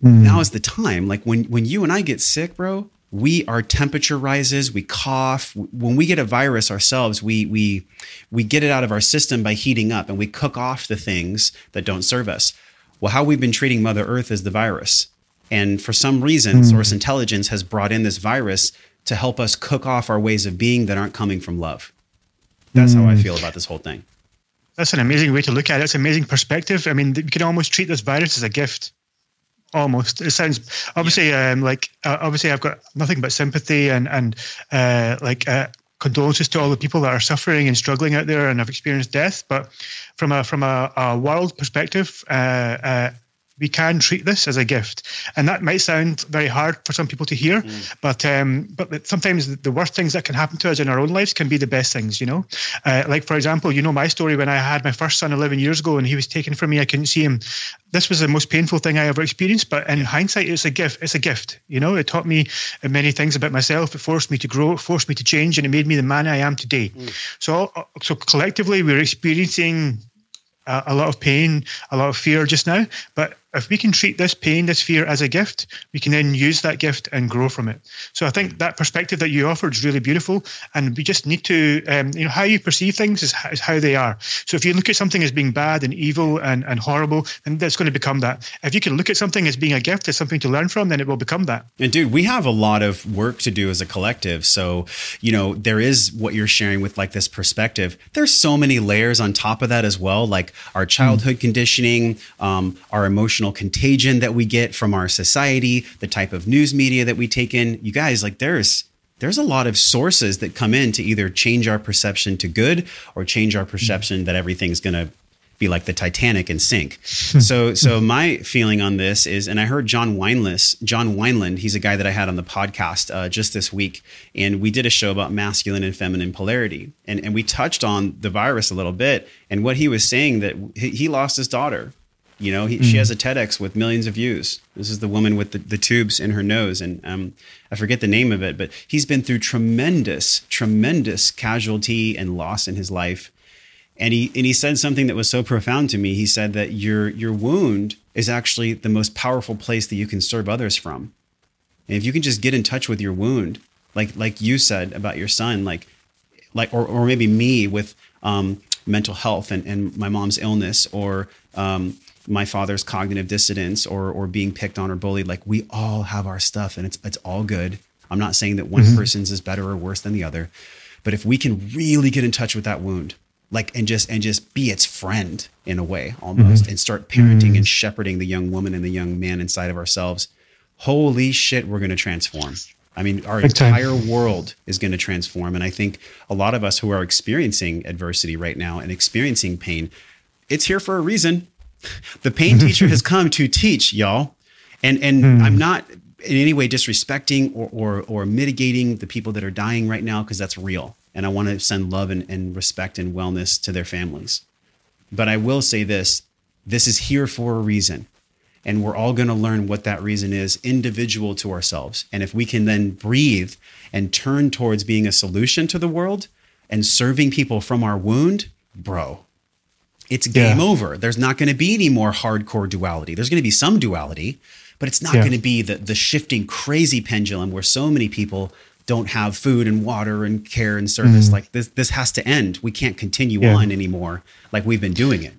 Speaker 2: Mm. Now is the time. Like when when you and I get sick, bro, we our temperature rises, we cough. When we get a virus ourselves, we we we get it out of our system by heating up and we cook off the things that don't serve us. Well, how we've been treating Mother Earth is the virus. And for some reason, mm. Source Intelligence has brought in this virus to help us cook off our ways of being that aren't coming from love. That's mm. how I hmm. feel about this whole thing.
Speaker 1: That's an amazing way to look at it. It's an amazing perspective. I mean, you can almost treat this virus as a gift. Almost. It sounds obviously yeah. um, like uh, obviously I've got nothing but sympathy and and uh, like uh, condolences to all the people that are suffering and struggling out there and have experienced death. But from a from a, a world perspective, uh, uh, we can treat this as a gift, and that might sound very hard for some people to hear, mm. but um, but sometimes the worst things that can happen to us in our own lives can be the best things. You know, uh, like for example, you know my story when I had my first son 11 years ago and he was taken from me, I couldn't see him. This was the most painful thing I ever experienced, but in hindsight, it's a gift. It's a gift. You know, it taught me many things about myself. It forced me to grow. It forced me to change, and it made me the man I am today. Mm. So so collectively, we're experiencing a, a lot of pain, a lot of fear just now, but if we can treat this pain, this fear as a gift, we can then use that gift and grow from it. So I think that perspective that you offered is really beautiful, and we just need to, um, you know, how you perceive things is, is, how they are. So if you look at something as being bad and evil and, and horrible, then that's going to become that. If you can look at something as being a gift, as something to learn from, then it will become that.
Speaker 2: And dude, we have a lot of work to do as a collective. So you know, there is what you're sharing with like this perspective. There's so many layers on top of that as well, like our childhood mm. conditioning, um, our emotional emotional contagion that we get from our society, the type of news media that we take in. You guys, like there's there's a lot of sources that come in to either change our perception to good or change our perception that everything's going to be like the Titanic and sink. so so my feeling on this is, and I heard John Wineland, John Wineland, he's a guy that I had on the podcast uh, just this week, and we did a show about masculine and feminine polarity, and and we touched on the virus a little bit, and what he was saying that he lost his daughter you know, he, mm. she has a TEDx with millions of views. This is the woman with the, the tubes in her nose, and um, I forget the name of it, but he's been through tremendous, tremendous casualty and loss in his life. And he and he said something that was so profound to me. He said that your your wound is actually the most powerful place that you can serve others from. And if you can just get in touch with your wound, like like you said about your son, like like or or maybe me with um, mental health and, and my mom's illness or um, my father's cognitive dissonance or or being picked on or bullied like we all have our stuff and it's it's all good i'm not saying that one mm-hmm. person's is better or worse than the other but if we can really get in touch with that wound like and just and just be its friend in a way almost mm-hmm. and start parenting mm-hmm. and shepherding the young woman and the young man inside of ourselves holy shit we're going to transform i mean our Big entire time. world is going to transform and i think a lot of us who are experiencing adversity right now and experiencing pain it's here for a reason The pain teacher has come to teach, y'all. And and
Speaker 1: Hmm.
Speaker 2: I'm not in any way disrespecting or or, or mitigating the people that are dying right now because that's real. And I want to send love and, and respect and wellness to their families. But I will say this this is here for a reason. And we're all going to learn what that reason is individual to ourselves. And if we can then breathe and turn towards being a solution to the world and serving people from our wound, bro, it's game
Speaker 1: Yeah.
Speaker 2: over. There's not going to be any more hardcore duality. There's going to be some duality, but it's not
Speaker 1: Yeah.
Speaker 2: going to be the, the shifting crazy pendulum where so many people don't have food and water and care and service. Like this, this has to end. We can't continue
Speaker 1: Mm. Yeah.
Speaker 2: on anymore like we've been doing it.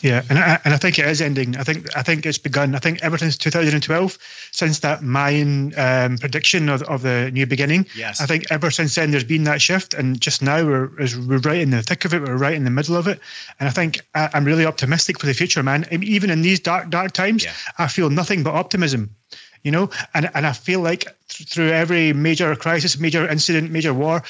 Speaker 1: Yeah, and I, and I think it is ending. I think I think it's begun. I think ever since 2012, since that Mayan um, prediction of, of the new beginning.
Speaker 2: Yes.
Speaker 1: I think ever since then there's been that shift, and just now we're we're right in the thick of it. We're right in the middle of it, and I think I, I'm really optimistic for the future, man. Even in these dark dark times,
Speaker 2: Yeah.
Speaker 1: I feel nothing but optimism. You know, and and I feel like th- through every major crisis, major incident, major war,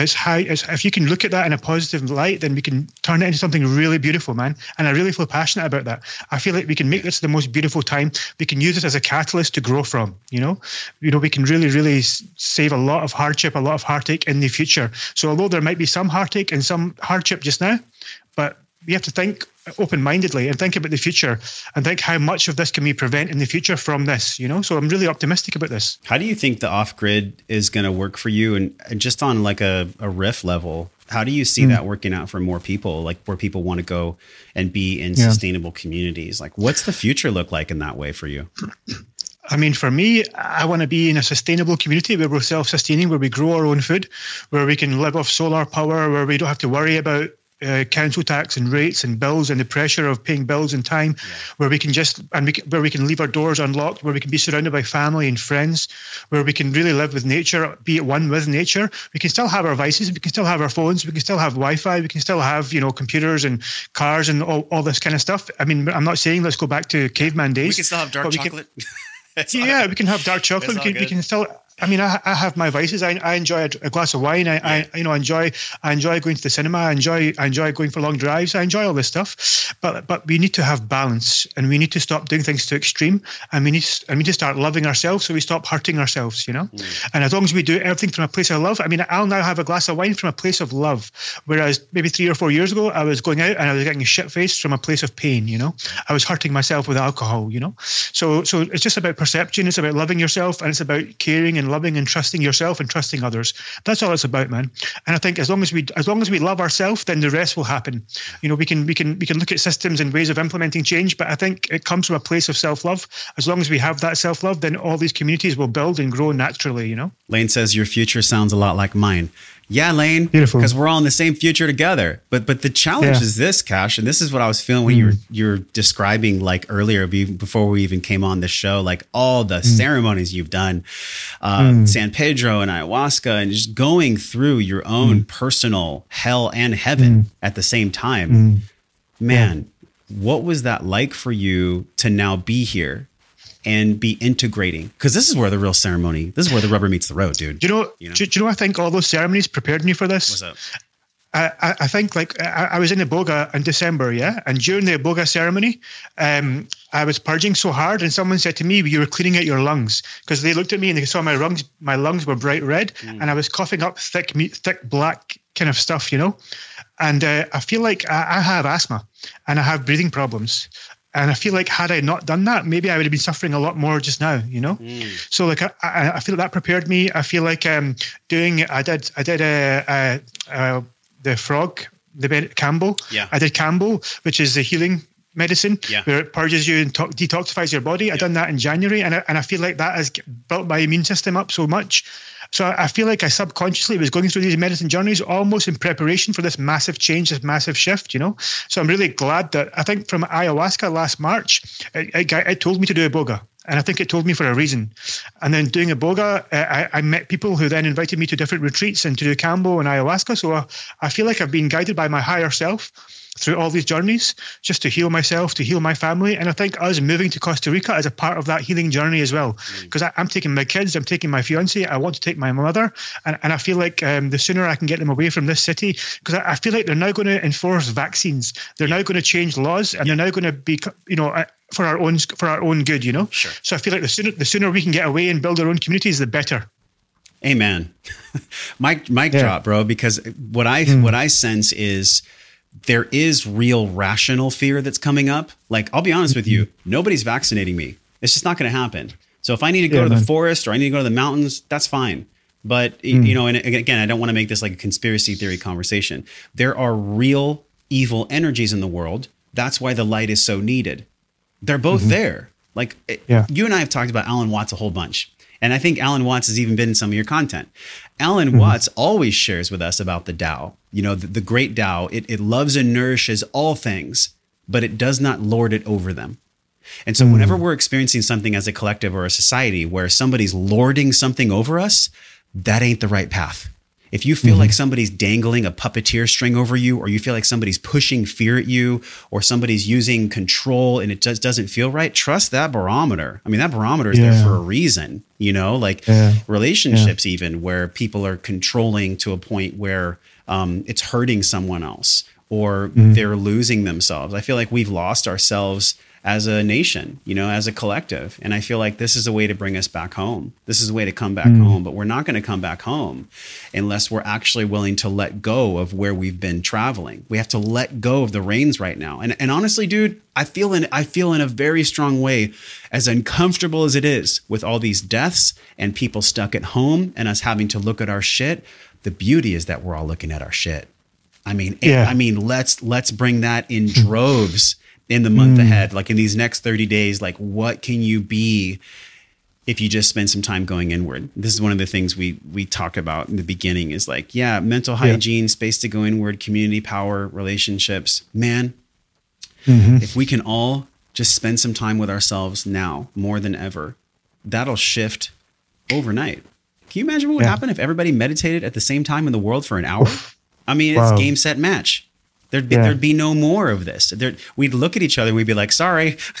Speaker 1: it's how it's, if you can look at that in a positive light, then we can turn it into something really beautiful, man. And I really feel passionate about that. I feel like we can make this the most beautiful time. We can use it as a catalyst to grow from. You know, you know, we can really, really save a lot of hardship, a lot of heartache in the future. So although there might be some heartache and some hardship just now, but we have to think open-mindedly and think about the future and think how much of this can we prevent in the future from this. You know, so I'm really optimistic about this.
Speaker 2: How do you think the off grid is going to work for you? And, and just on like a, a riff level, how do you see mm. that working out for more people, like where people want to go and be in
Speaker 1: Yeah.
Speaker 2: sustainable communities? Like, what's the future look like in that way for you?
Speaker 1: I mean, for me, I want to be in a sustainable community where we're self-sustaining, where we grow our own food, where we can live off solar power, where we don't have to worry about uh, council tax and rates and bills and the pressure of paying bills in time, where we can just and we, where we can leave our doors unlocked, where we can be surrounded by family and friends, where we can really live with nature, be at one with nature. We can still have our vices, we can still have our phones, we can still have Wi-Fi, we can still have you know computers and cars and all, all this kind of stuff. I mean, I'm not saying let's go back to caveman days. we can- still have dark chocolate. Can, yeah, we can have dark chocolate. We can, we can still. I mean, I, I have my vices. I, I enjoy a, a glass of wine. I, I, you know, enjoy. I enjoy going to the cinema. I enjoy. I enjoy going for long drives. I enjoy all this stuff. But but we need to have balance, and we need to stop doing things to extreme, and we need and we need to start loving ourselves, so we stop hurting ourselves. You know, mm. and as long as we do everything from a place of love, I mean, I'll now have a glass of wine from a place of love, whereas maybe three or four years ago, I was going out and I was getting shit faced from a place of pain. You know, I was hurting myself with alcohol. You know, so so it's just about perception. It's about loving yourself, and it's about caring and loving and trusting yourself and trusting others. That's all it's about, man. And I think as long as we as long as we love ourselves, then the rest will happen. You know, we can we can we can look at systems and ways of implementing change, but I think it comes from a place of self love. As long as we have that self love, then all these communities will build and grow naturally. You know.
Speaker 2: Lane says your future sounds a lot like mine. Yeah, Lane.
Speaker 1: Beautiful.
Speaker 2: Because we're all in the same future together. But but the challenge
Speaker 1: Yeah.
Speaker 2: is this, Kash, and this is what I was feeling when you were mm. you were describing like earlier before we even came on the show, like all the mm. ceremonies you've done, uh, mm. San Pedro and ayahuasca, and just going through your own personal hell and heaven at the same time. Man, what was that like for you to now be here? And be integrating because this is where the real ceremony, this is where the rubber meets the road, dude.
Speaker 1: Do you know?
Speaker 2: You know?
Speaker 1: Do, do you know? I think all those ceremonies prepared me for this.
Speaker 2: What's up?
Speaker 1: I, I think like I, I was in Iboga in December, yeah, and during the Iboga ceremony, um, I was purging so hard, and someone said to me, "You were cleaning out your lungs," because they looked at me and they saw my lungs, my lungs were bright red, and I was coughing up thick, thick black kind of stuff, you know. And uh, I feel like I, I have asthma, and I have breathing problems. And I feel like had I not done that, maybe I would have been suffering a lot more just now, you know. Hmm. So like I, I, feel that prepared me. I feel like um, doing I did I did a, a, a the frog the med- Kambo.
Speaker 2: Yeah.
Speaker 1: I did Kambo, which is the healing medicine
Speaker 2: Yeah.
Speaker 1: where it purges you and to- detoxifies your body. I done that in January, and I, and I feel like that has built my immune system up so much. So I feel like I subconsciously was going through these medicine journeys almost in preparation for this massive change, this massive shift, you know. So I'm really glad that I think from ayahuasca last March, it, it, it told me to do Iboga. And I think it told me for a reason. And then doing Iboga, uh, I, I met people who then invited me to different retreats and to do Kambo and ayahuasca. So I, I feel like I've been guided by my higher self through all these journeys just to heal myself, to heal my family. And I think us moving to Costa Rica is a part of that healing journey as well. Because I'm taking my kids, I'm taking my fiance, I want to take my mother. And, and I feel like um, the sooner I can get them away from this city, because I, I feel like they're now going to enforce vaccines. They're now going to change laws and they're now going to be, you know, uh, for our own for our own good, you know.
Speaker 2: Sure.
Speaker 1: So I feel like the sooner the sooner we can get away and build our own communities, the better.
Speaker 2: Amen. mic mic
Speaker 1: Yeah.
Speaker 2: drop, bro. Because what I what I sense is there is real rational fear that's coming up. Like I'll be honest with you, mm-hmm. nobody's vaccinating me. It's just not going to happen. So if I need to go
Speaker 1: Yeah,
Speaker 2: to the
Speaker 1: man.
Speaker 2: forest or I need to go to the mountains, that's fine. But y- mm. you know, and again, I don't want to make this like a conspiracy theory conversation. There are real evil energies in the world. That's why the light is so needed. They're both mm-hmm. there. Like eh,
Speaker 1: Yeah.
Speaker 2: you and I have talked about Alan Watts a whole bunch. And I think Alan Watts has even been in some of your content. Alan hmm. Watts always shares with us about the Tao, you know, the, the great Tao. It, it loves and nourishes all things, but it does not lord it over them. And so, hmm. whenever we're experiencing something as a collective or a society where somebody's lording something over us, that ain't the right path. If you feel like somebody's dangling a puppeteer string over you, or you feel like somebody's pushing fear at you, or somebody's using control and it just doesn't feel right, trust that barometer. I mean, that barometer is there for a reason, you know, like
Speaker 1: Yeah.
Speaker 2: relationships, even where people are controlling to a point where um, it's hurting someone else or they're losing themselves. I feel like we've lost ourselves as a nation, you know, as a collective. And I feel like this is a way to bring us back home. This is a way to come back mm. home, but we're not going to come back home unless we're actually willing to let go of where we've been traveling. We have to let go of the reins right now. And and honestly, dude, I feel in I feel in a very strong way as uncomfortable as it is with all these deaths and people stuck at home and us having to look at our shit. The beauty is that we're all looking at our shit. I mean,
Speaker 1: Yeah.
Speaker 2: I mean, let's let's bring that in droves in the month hmm. ahead. Like in these next 30 days, like what can you be if you just spend some time going inward? This is one of the things we we talk about in the beginning is like, yeah, mental hygiene, space to go inward, community power, relationships. Man, mm-hmm. if we can all just spend some time with ourselves now more than ever, that'll shift overnight. Can you imagine what would
Speaker 1: Yeah.
Speaker 2: happen if everybody meditated at the same time in the world for an hour? I mean,
Speaker 1: Wow.
Speaker 2: it's game, set, match. There'd be,
Speaker 1: Yeah.
Speaker 2: there'd be no more of this. There, we'd look at each other and we'd be like, "Sorry,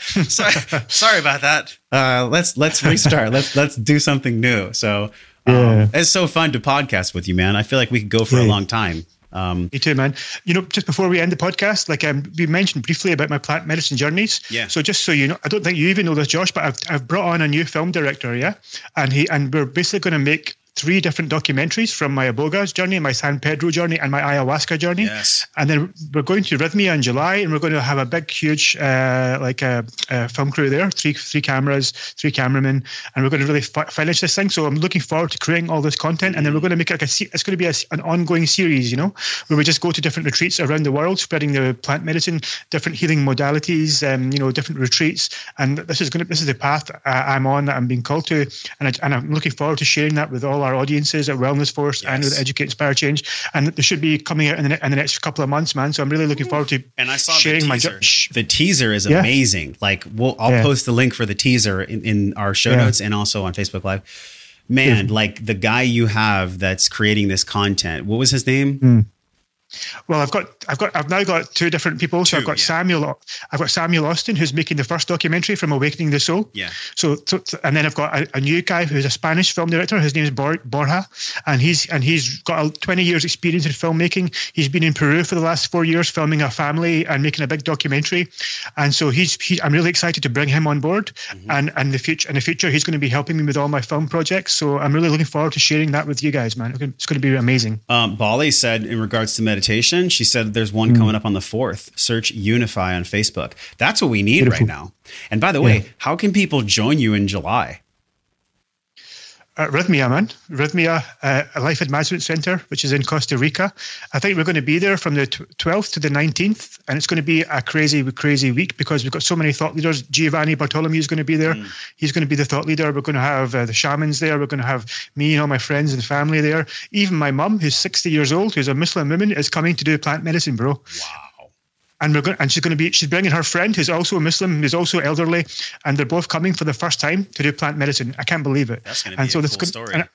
Speaker 2: sorry, sorry about that. Uh, let's let's restart. let's let's do something new." So um,
Speaker 1: Yeah.
Speaker 2: it's so fun to podcast with you, man. I feel like we could go for a long time. Um,
Speaker 1: Me too, man. You know, just before we end the podcast, like um, we mentioned briefly about my plant medicine journeys.
Speaker 2: Yeah.
Speaker 1: So just so you know, I don't think you even know this, Josh, but I've, I've brought on a new film director, yeah, and he and we're basically going to make three different documentaries from my Iboga's journey, my San Pedro journey, and my ayahuasca journey.
Speaker 2: Yes.
Speaker 1: And then we're going to Rhythmia in July, and we're going to have a big, huge, uh, like a, a film crew there, three three cameras, three cameramen, and we're going to really fi- finish this thing. So I'm looking forward to creating all this content, and then we're going to make it like a, se- it's going to be a an ongoing series, you know, where we just go to different retreats around the world, spreading the plant medicine, different healing modalities, um, you know, different retreats, and this is going to this is the path I, I'm on that I'm being called to, and I, and I'm looking forward to sharing that with all our audiences at Wellness Force and with
Speaker 2: Yes.
Speaker 1: Educate Inspire Change, and they should be coming out in the, in the next couple of months, man. So I'm really looking forward to
Speaker 2: And I saw
Speaker 1: sharing
Speaker 2: the
Speaker 1: my
Speaker 2: teaser.
Speaker 1: jo- Shh.
Speaker 2: the teaser is
Speaker 1: Yeah.
Speaker 2: amazing. Like, we'll, I'll
Speaker 1: Yeah.
Speaker 2: post the link for the teaser in, in our show
Speaker 1: Yeah.
Speaker 2: notes and also on Facebook Live. Man, like the guy you have that's creating this content. What was his name?
Speaker 1: Hmm. Well, I've got, I've got, I've now got two different people. So I've got
Speaker 2: yeah.
Speaker 1: Samuel, I've got Samuel Austin, who's making the first documentary from Awakening the Soul.
Speaker 2: Yeah.
Speaker 1: So, so and then I've got a, a new guy who's a Spanish film director. His name is Bor- Borja, and he's and he's got a 20 years experience in filmmaking. He's been in Peru for the last four years, filming a family and making a big documentary. And so he's, he, I'm really excited to bring him on board.
Speaker 2: Mm-hmm.
Speaker 1: And and the future in the future, he's going to be helping me with all my film projects. So I'm really looking forward to sharing that with you guys, man. It's going to be amazing.
Speaker 2: Um, Bali said in regards to meditation, she said there's one hmm. coming up on the 4th. Search Unify on Facebook. That's what we need
Speaker 1: Beautiful.
Speaker 2: right now. And by the way, how can people join you in July?
Speaker 1: Rhythmia, man. Rhythmia uh, Life Advancement Center, which is in Costa Rica. I think we're going to be there from the tw- 12th to the 19th, and it's going to be a crazy, crazy week because we've got so many thought leaders. Giovanni Bartolomeo is going to be there. He's going to be the thought leader. We're going to have uh, the shamans there. We're going to have me and all my friends and family there. Even my mum, who's 60 years old, who's a Muslim woman, is coming to do plant medicine, bro.
Speaker 2: Wow.
Speaker 1: And we're going, and she's going to be she's bringing her friend who's also a Muslim, who's also elderly, and they're both coming for the first time to do plant medicine. I can't believe it.
Speaker 2: That's gonna be
Speaker 1: and
Speaker 2: a
Speaker 1: so this
Speaker 2: cool
Speaker 1: gonna-
Speaker 2: story.
Speaker 1: and-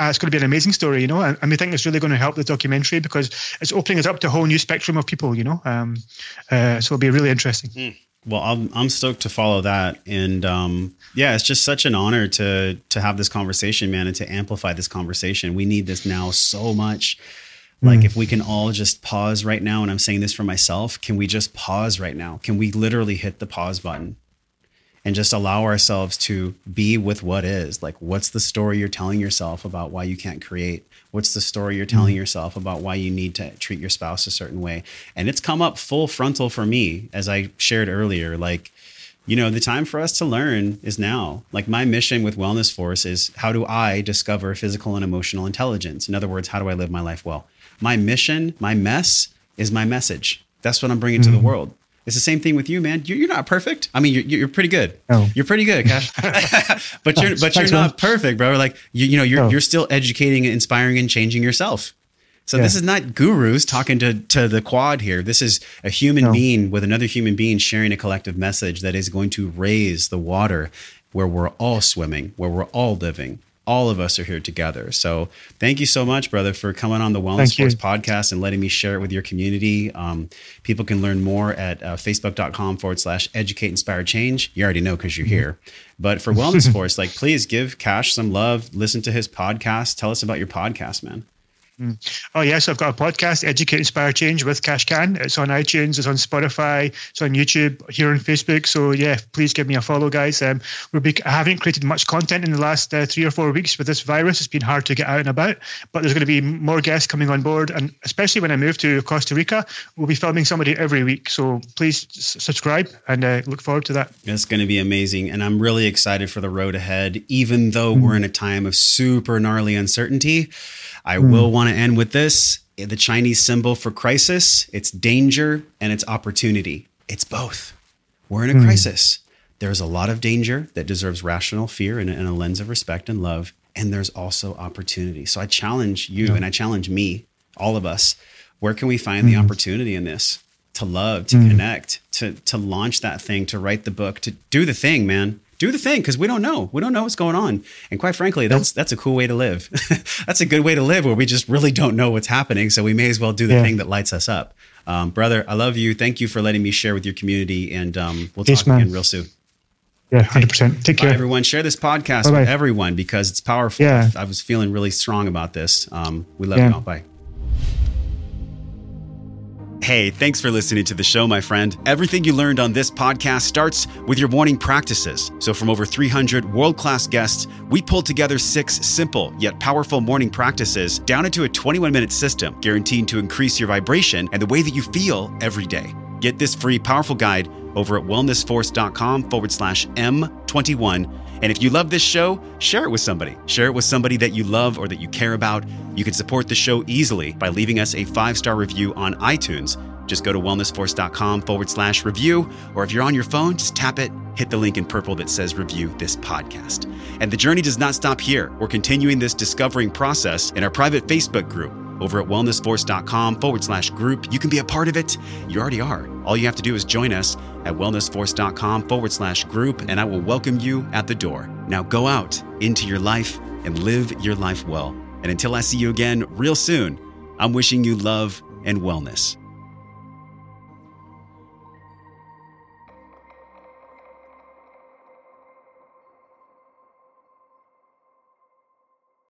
Speaker 1: uh, it's going to be an amazing story, you know, and, and we think it's really going to help the documentary because it's opening us up to a whole new spectrum of people, you know. Um, uh, so it'll be really interesting.
Speaker 2: Mm. Well, I'm I'm stoked to follow that, and um, yeah, it's just such an honor to to have this conversation, man, and to amplify this conversation. We need this now so much. Like, mm. if we can all just pause right now, and I'm saying this for myself, can we just pause right now? Can we literally hit the pause button and just allow ourselves to be with what is? Like, what's the story you're telling yourself about why you can't create? What's the story you're telling mm-hmm. yourself about why you need to treat your spouse a certain way? And it's come up full frontal for me, as I shared earlier. Like, you know, the time for us to learn is now. Like, my mission with Wellness Force is how do I discover physical and emotional intelligence? In other words, how do I live my life well? My mission, my mess is my message. That's what I'm bringing mm-hmm. to the mm-hmm. world. It's the same thing with you, man. You're, not perfect. I mean, you're, you're pretty good.
Speaker 1: No.
Speaker 2: You're pretty good, Kash. but you're but you're not perfect, bro. Like you, you know, you're no. you're still educating, inspiring, and changing yourself. So yeah. this is not gurus talking to to the quad here. This is a human no. being with another human being sharing a collective message that is going to raise the water where we're all swimming, where we're all living all of us are here together. So thank you so much, brother, for coming on the Wellness Force podcast and letting me share it with your community. Um, people can learn more at uh, facebook.com forward slash educate inspire change. You already know because you're mm-hmm. here. But for Wellness Force, like please give Kash some love, listen to his podcast. Tell us about your podcast, man.
Speaker 1: Mm. Oh yes, I've got a podcast, Educate Inspire Change with Kash Can. It's on iTunes, it's on Spotify, it's on YouTube, here on Facebook. So yeah, please give me a follow, guys. Um, we're be- I haven't created much content in the last uh, three or four weeks with this virus. It's been hard to get out and about, but there's going to be more guests coming on board, and especially when I move to Costa Rica, we'll be filming somebody every week. So please subscribe and uh, look forward to that.
Speaker 2: It's going to be amazing, and I'm really excited for the road ahead. Even though mm. we're in a time of super gnarly uncertainty. I mm. will want to end with this the Chinese symbol for crisis, it's danger and it's opportunity. It's both. We're in a mm. crisis. There's a lot of danger that deserves rational fear and, and, a lens of respect and love. And there's also opportunity. So I challenge you yeah. and I challenge me, all of us, where can we find mm. the hmm. opportunity in this? To love, to hmm. connect, to to launch that thing, to write the book, to do the thing, man do the thing because we don't know. We don't know what's going on. And quite frankly, that's that's a cool way to live. that's a good way to live where we just really don't know what's happening. So we may as well do the yeah. thing that lights us up. Um, brother, I love you. Thank you for letting me share with your community. And um, we'll talk again real soon.
Speaker 1: Yeah, 100%. Take care.
Speaker 2: Everyone. Share this podcast Bye-bye. with everyone because it's powerful. Yeah. I was feeling really strong about this. Um, we love yeah. you all. Bye. Hey, thanks for listening to the show, my friend. Everything you learned on this podcast starts with your morning practices. So, from over 300 world class guests, we pulled together six simple yet powerful morning practices down into a 21 minute system, guaranteed to increase your vibration and the way that you feel every day. Get this free, powerful guide over at wellnessforce.com forward slash M21. And if you love this show, share it with somebody. Share it with somebody that you love or that you care about. You can support the show easily by leaving us a five star review on iTunes just go to wellnessforce.com forward slash review, or if you're on your phone, just tap it, hit the link in purple that says review this podcast. And the journey does not stop here. We're continuing this discovering process in our private Facebook group over at wellnessforce.com forward slash group. You can be a part of it. You already are. All you have to do is join us at wellnessforce.com forward slash group, and I will welcome you at the door. Now go out into your life and live your life well. And until I see you again real soon, I'm wishing you love and wellness.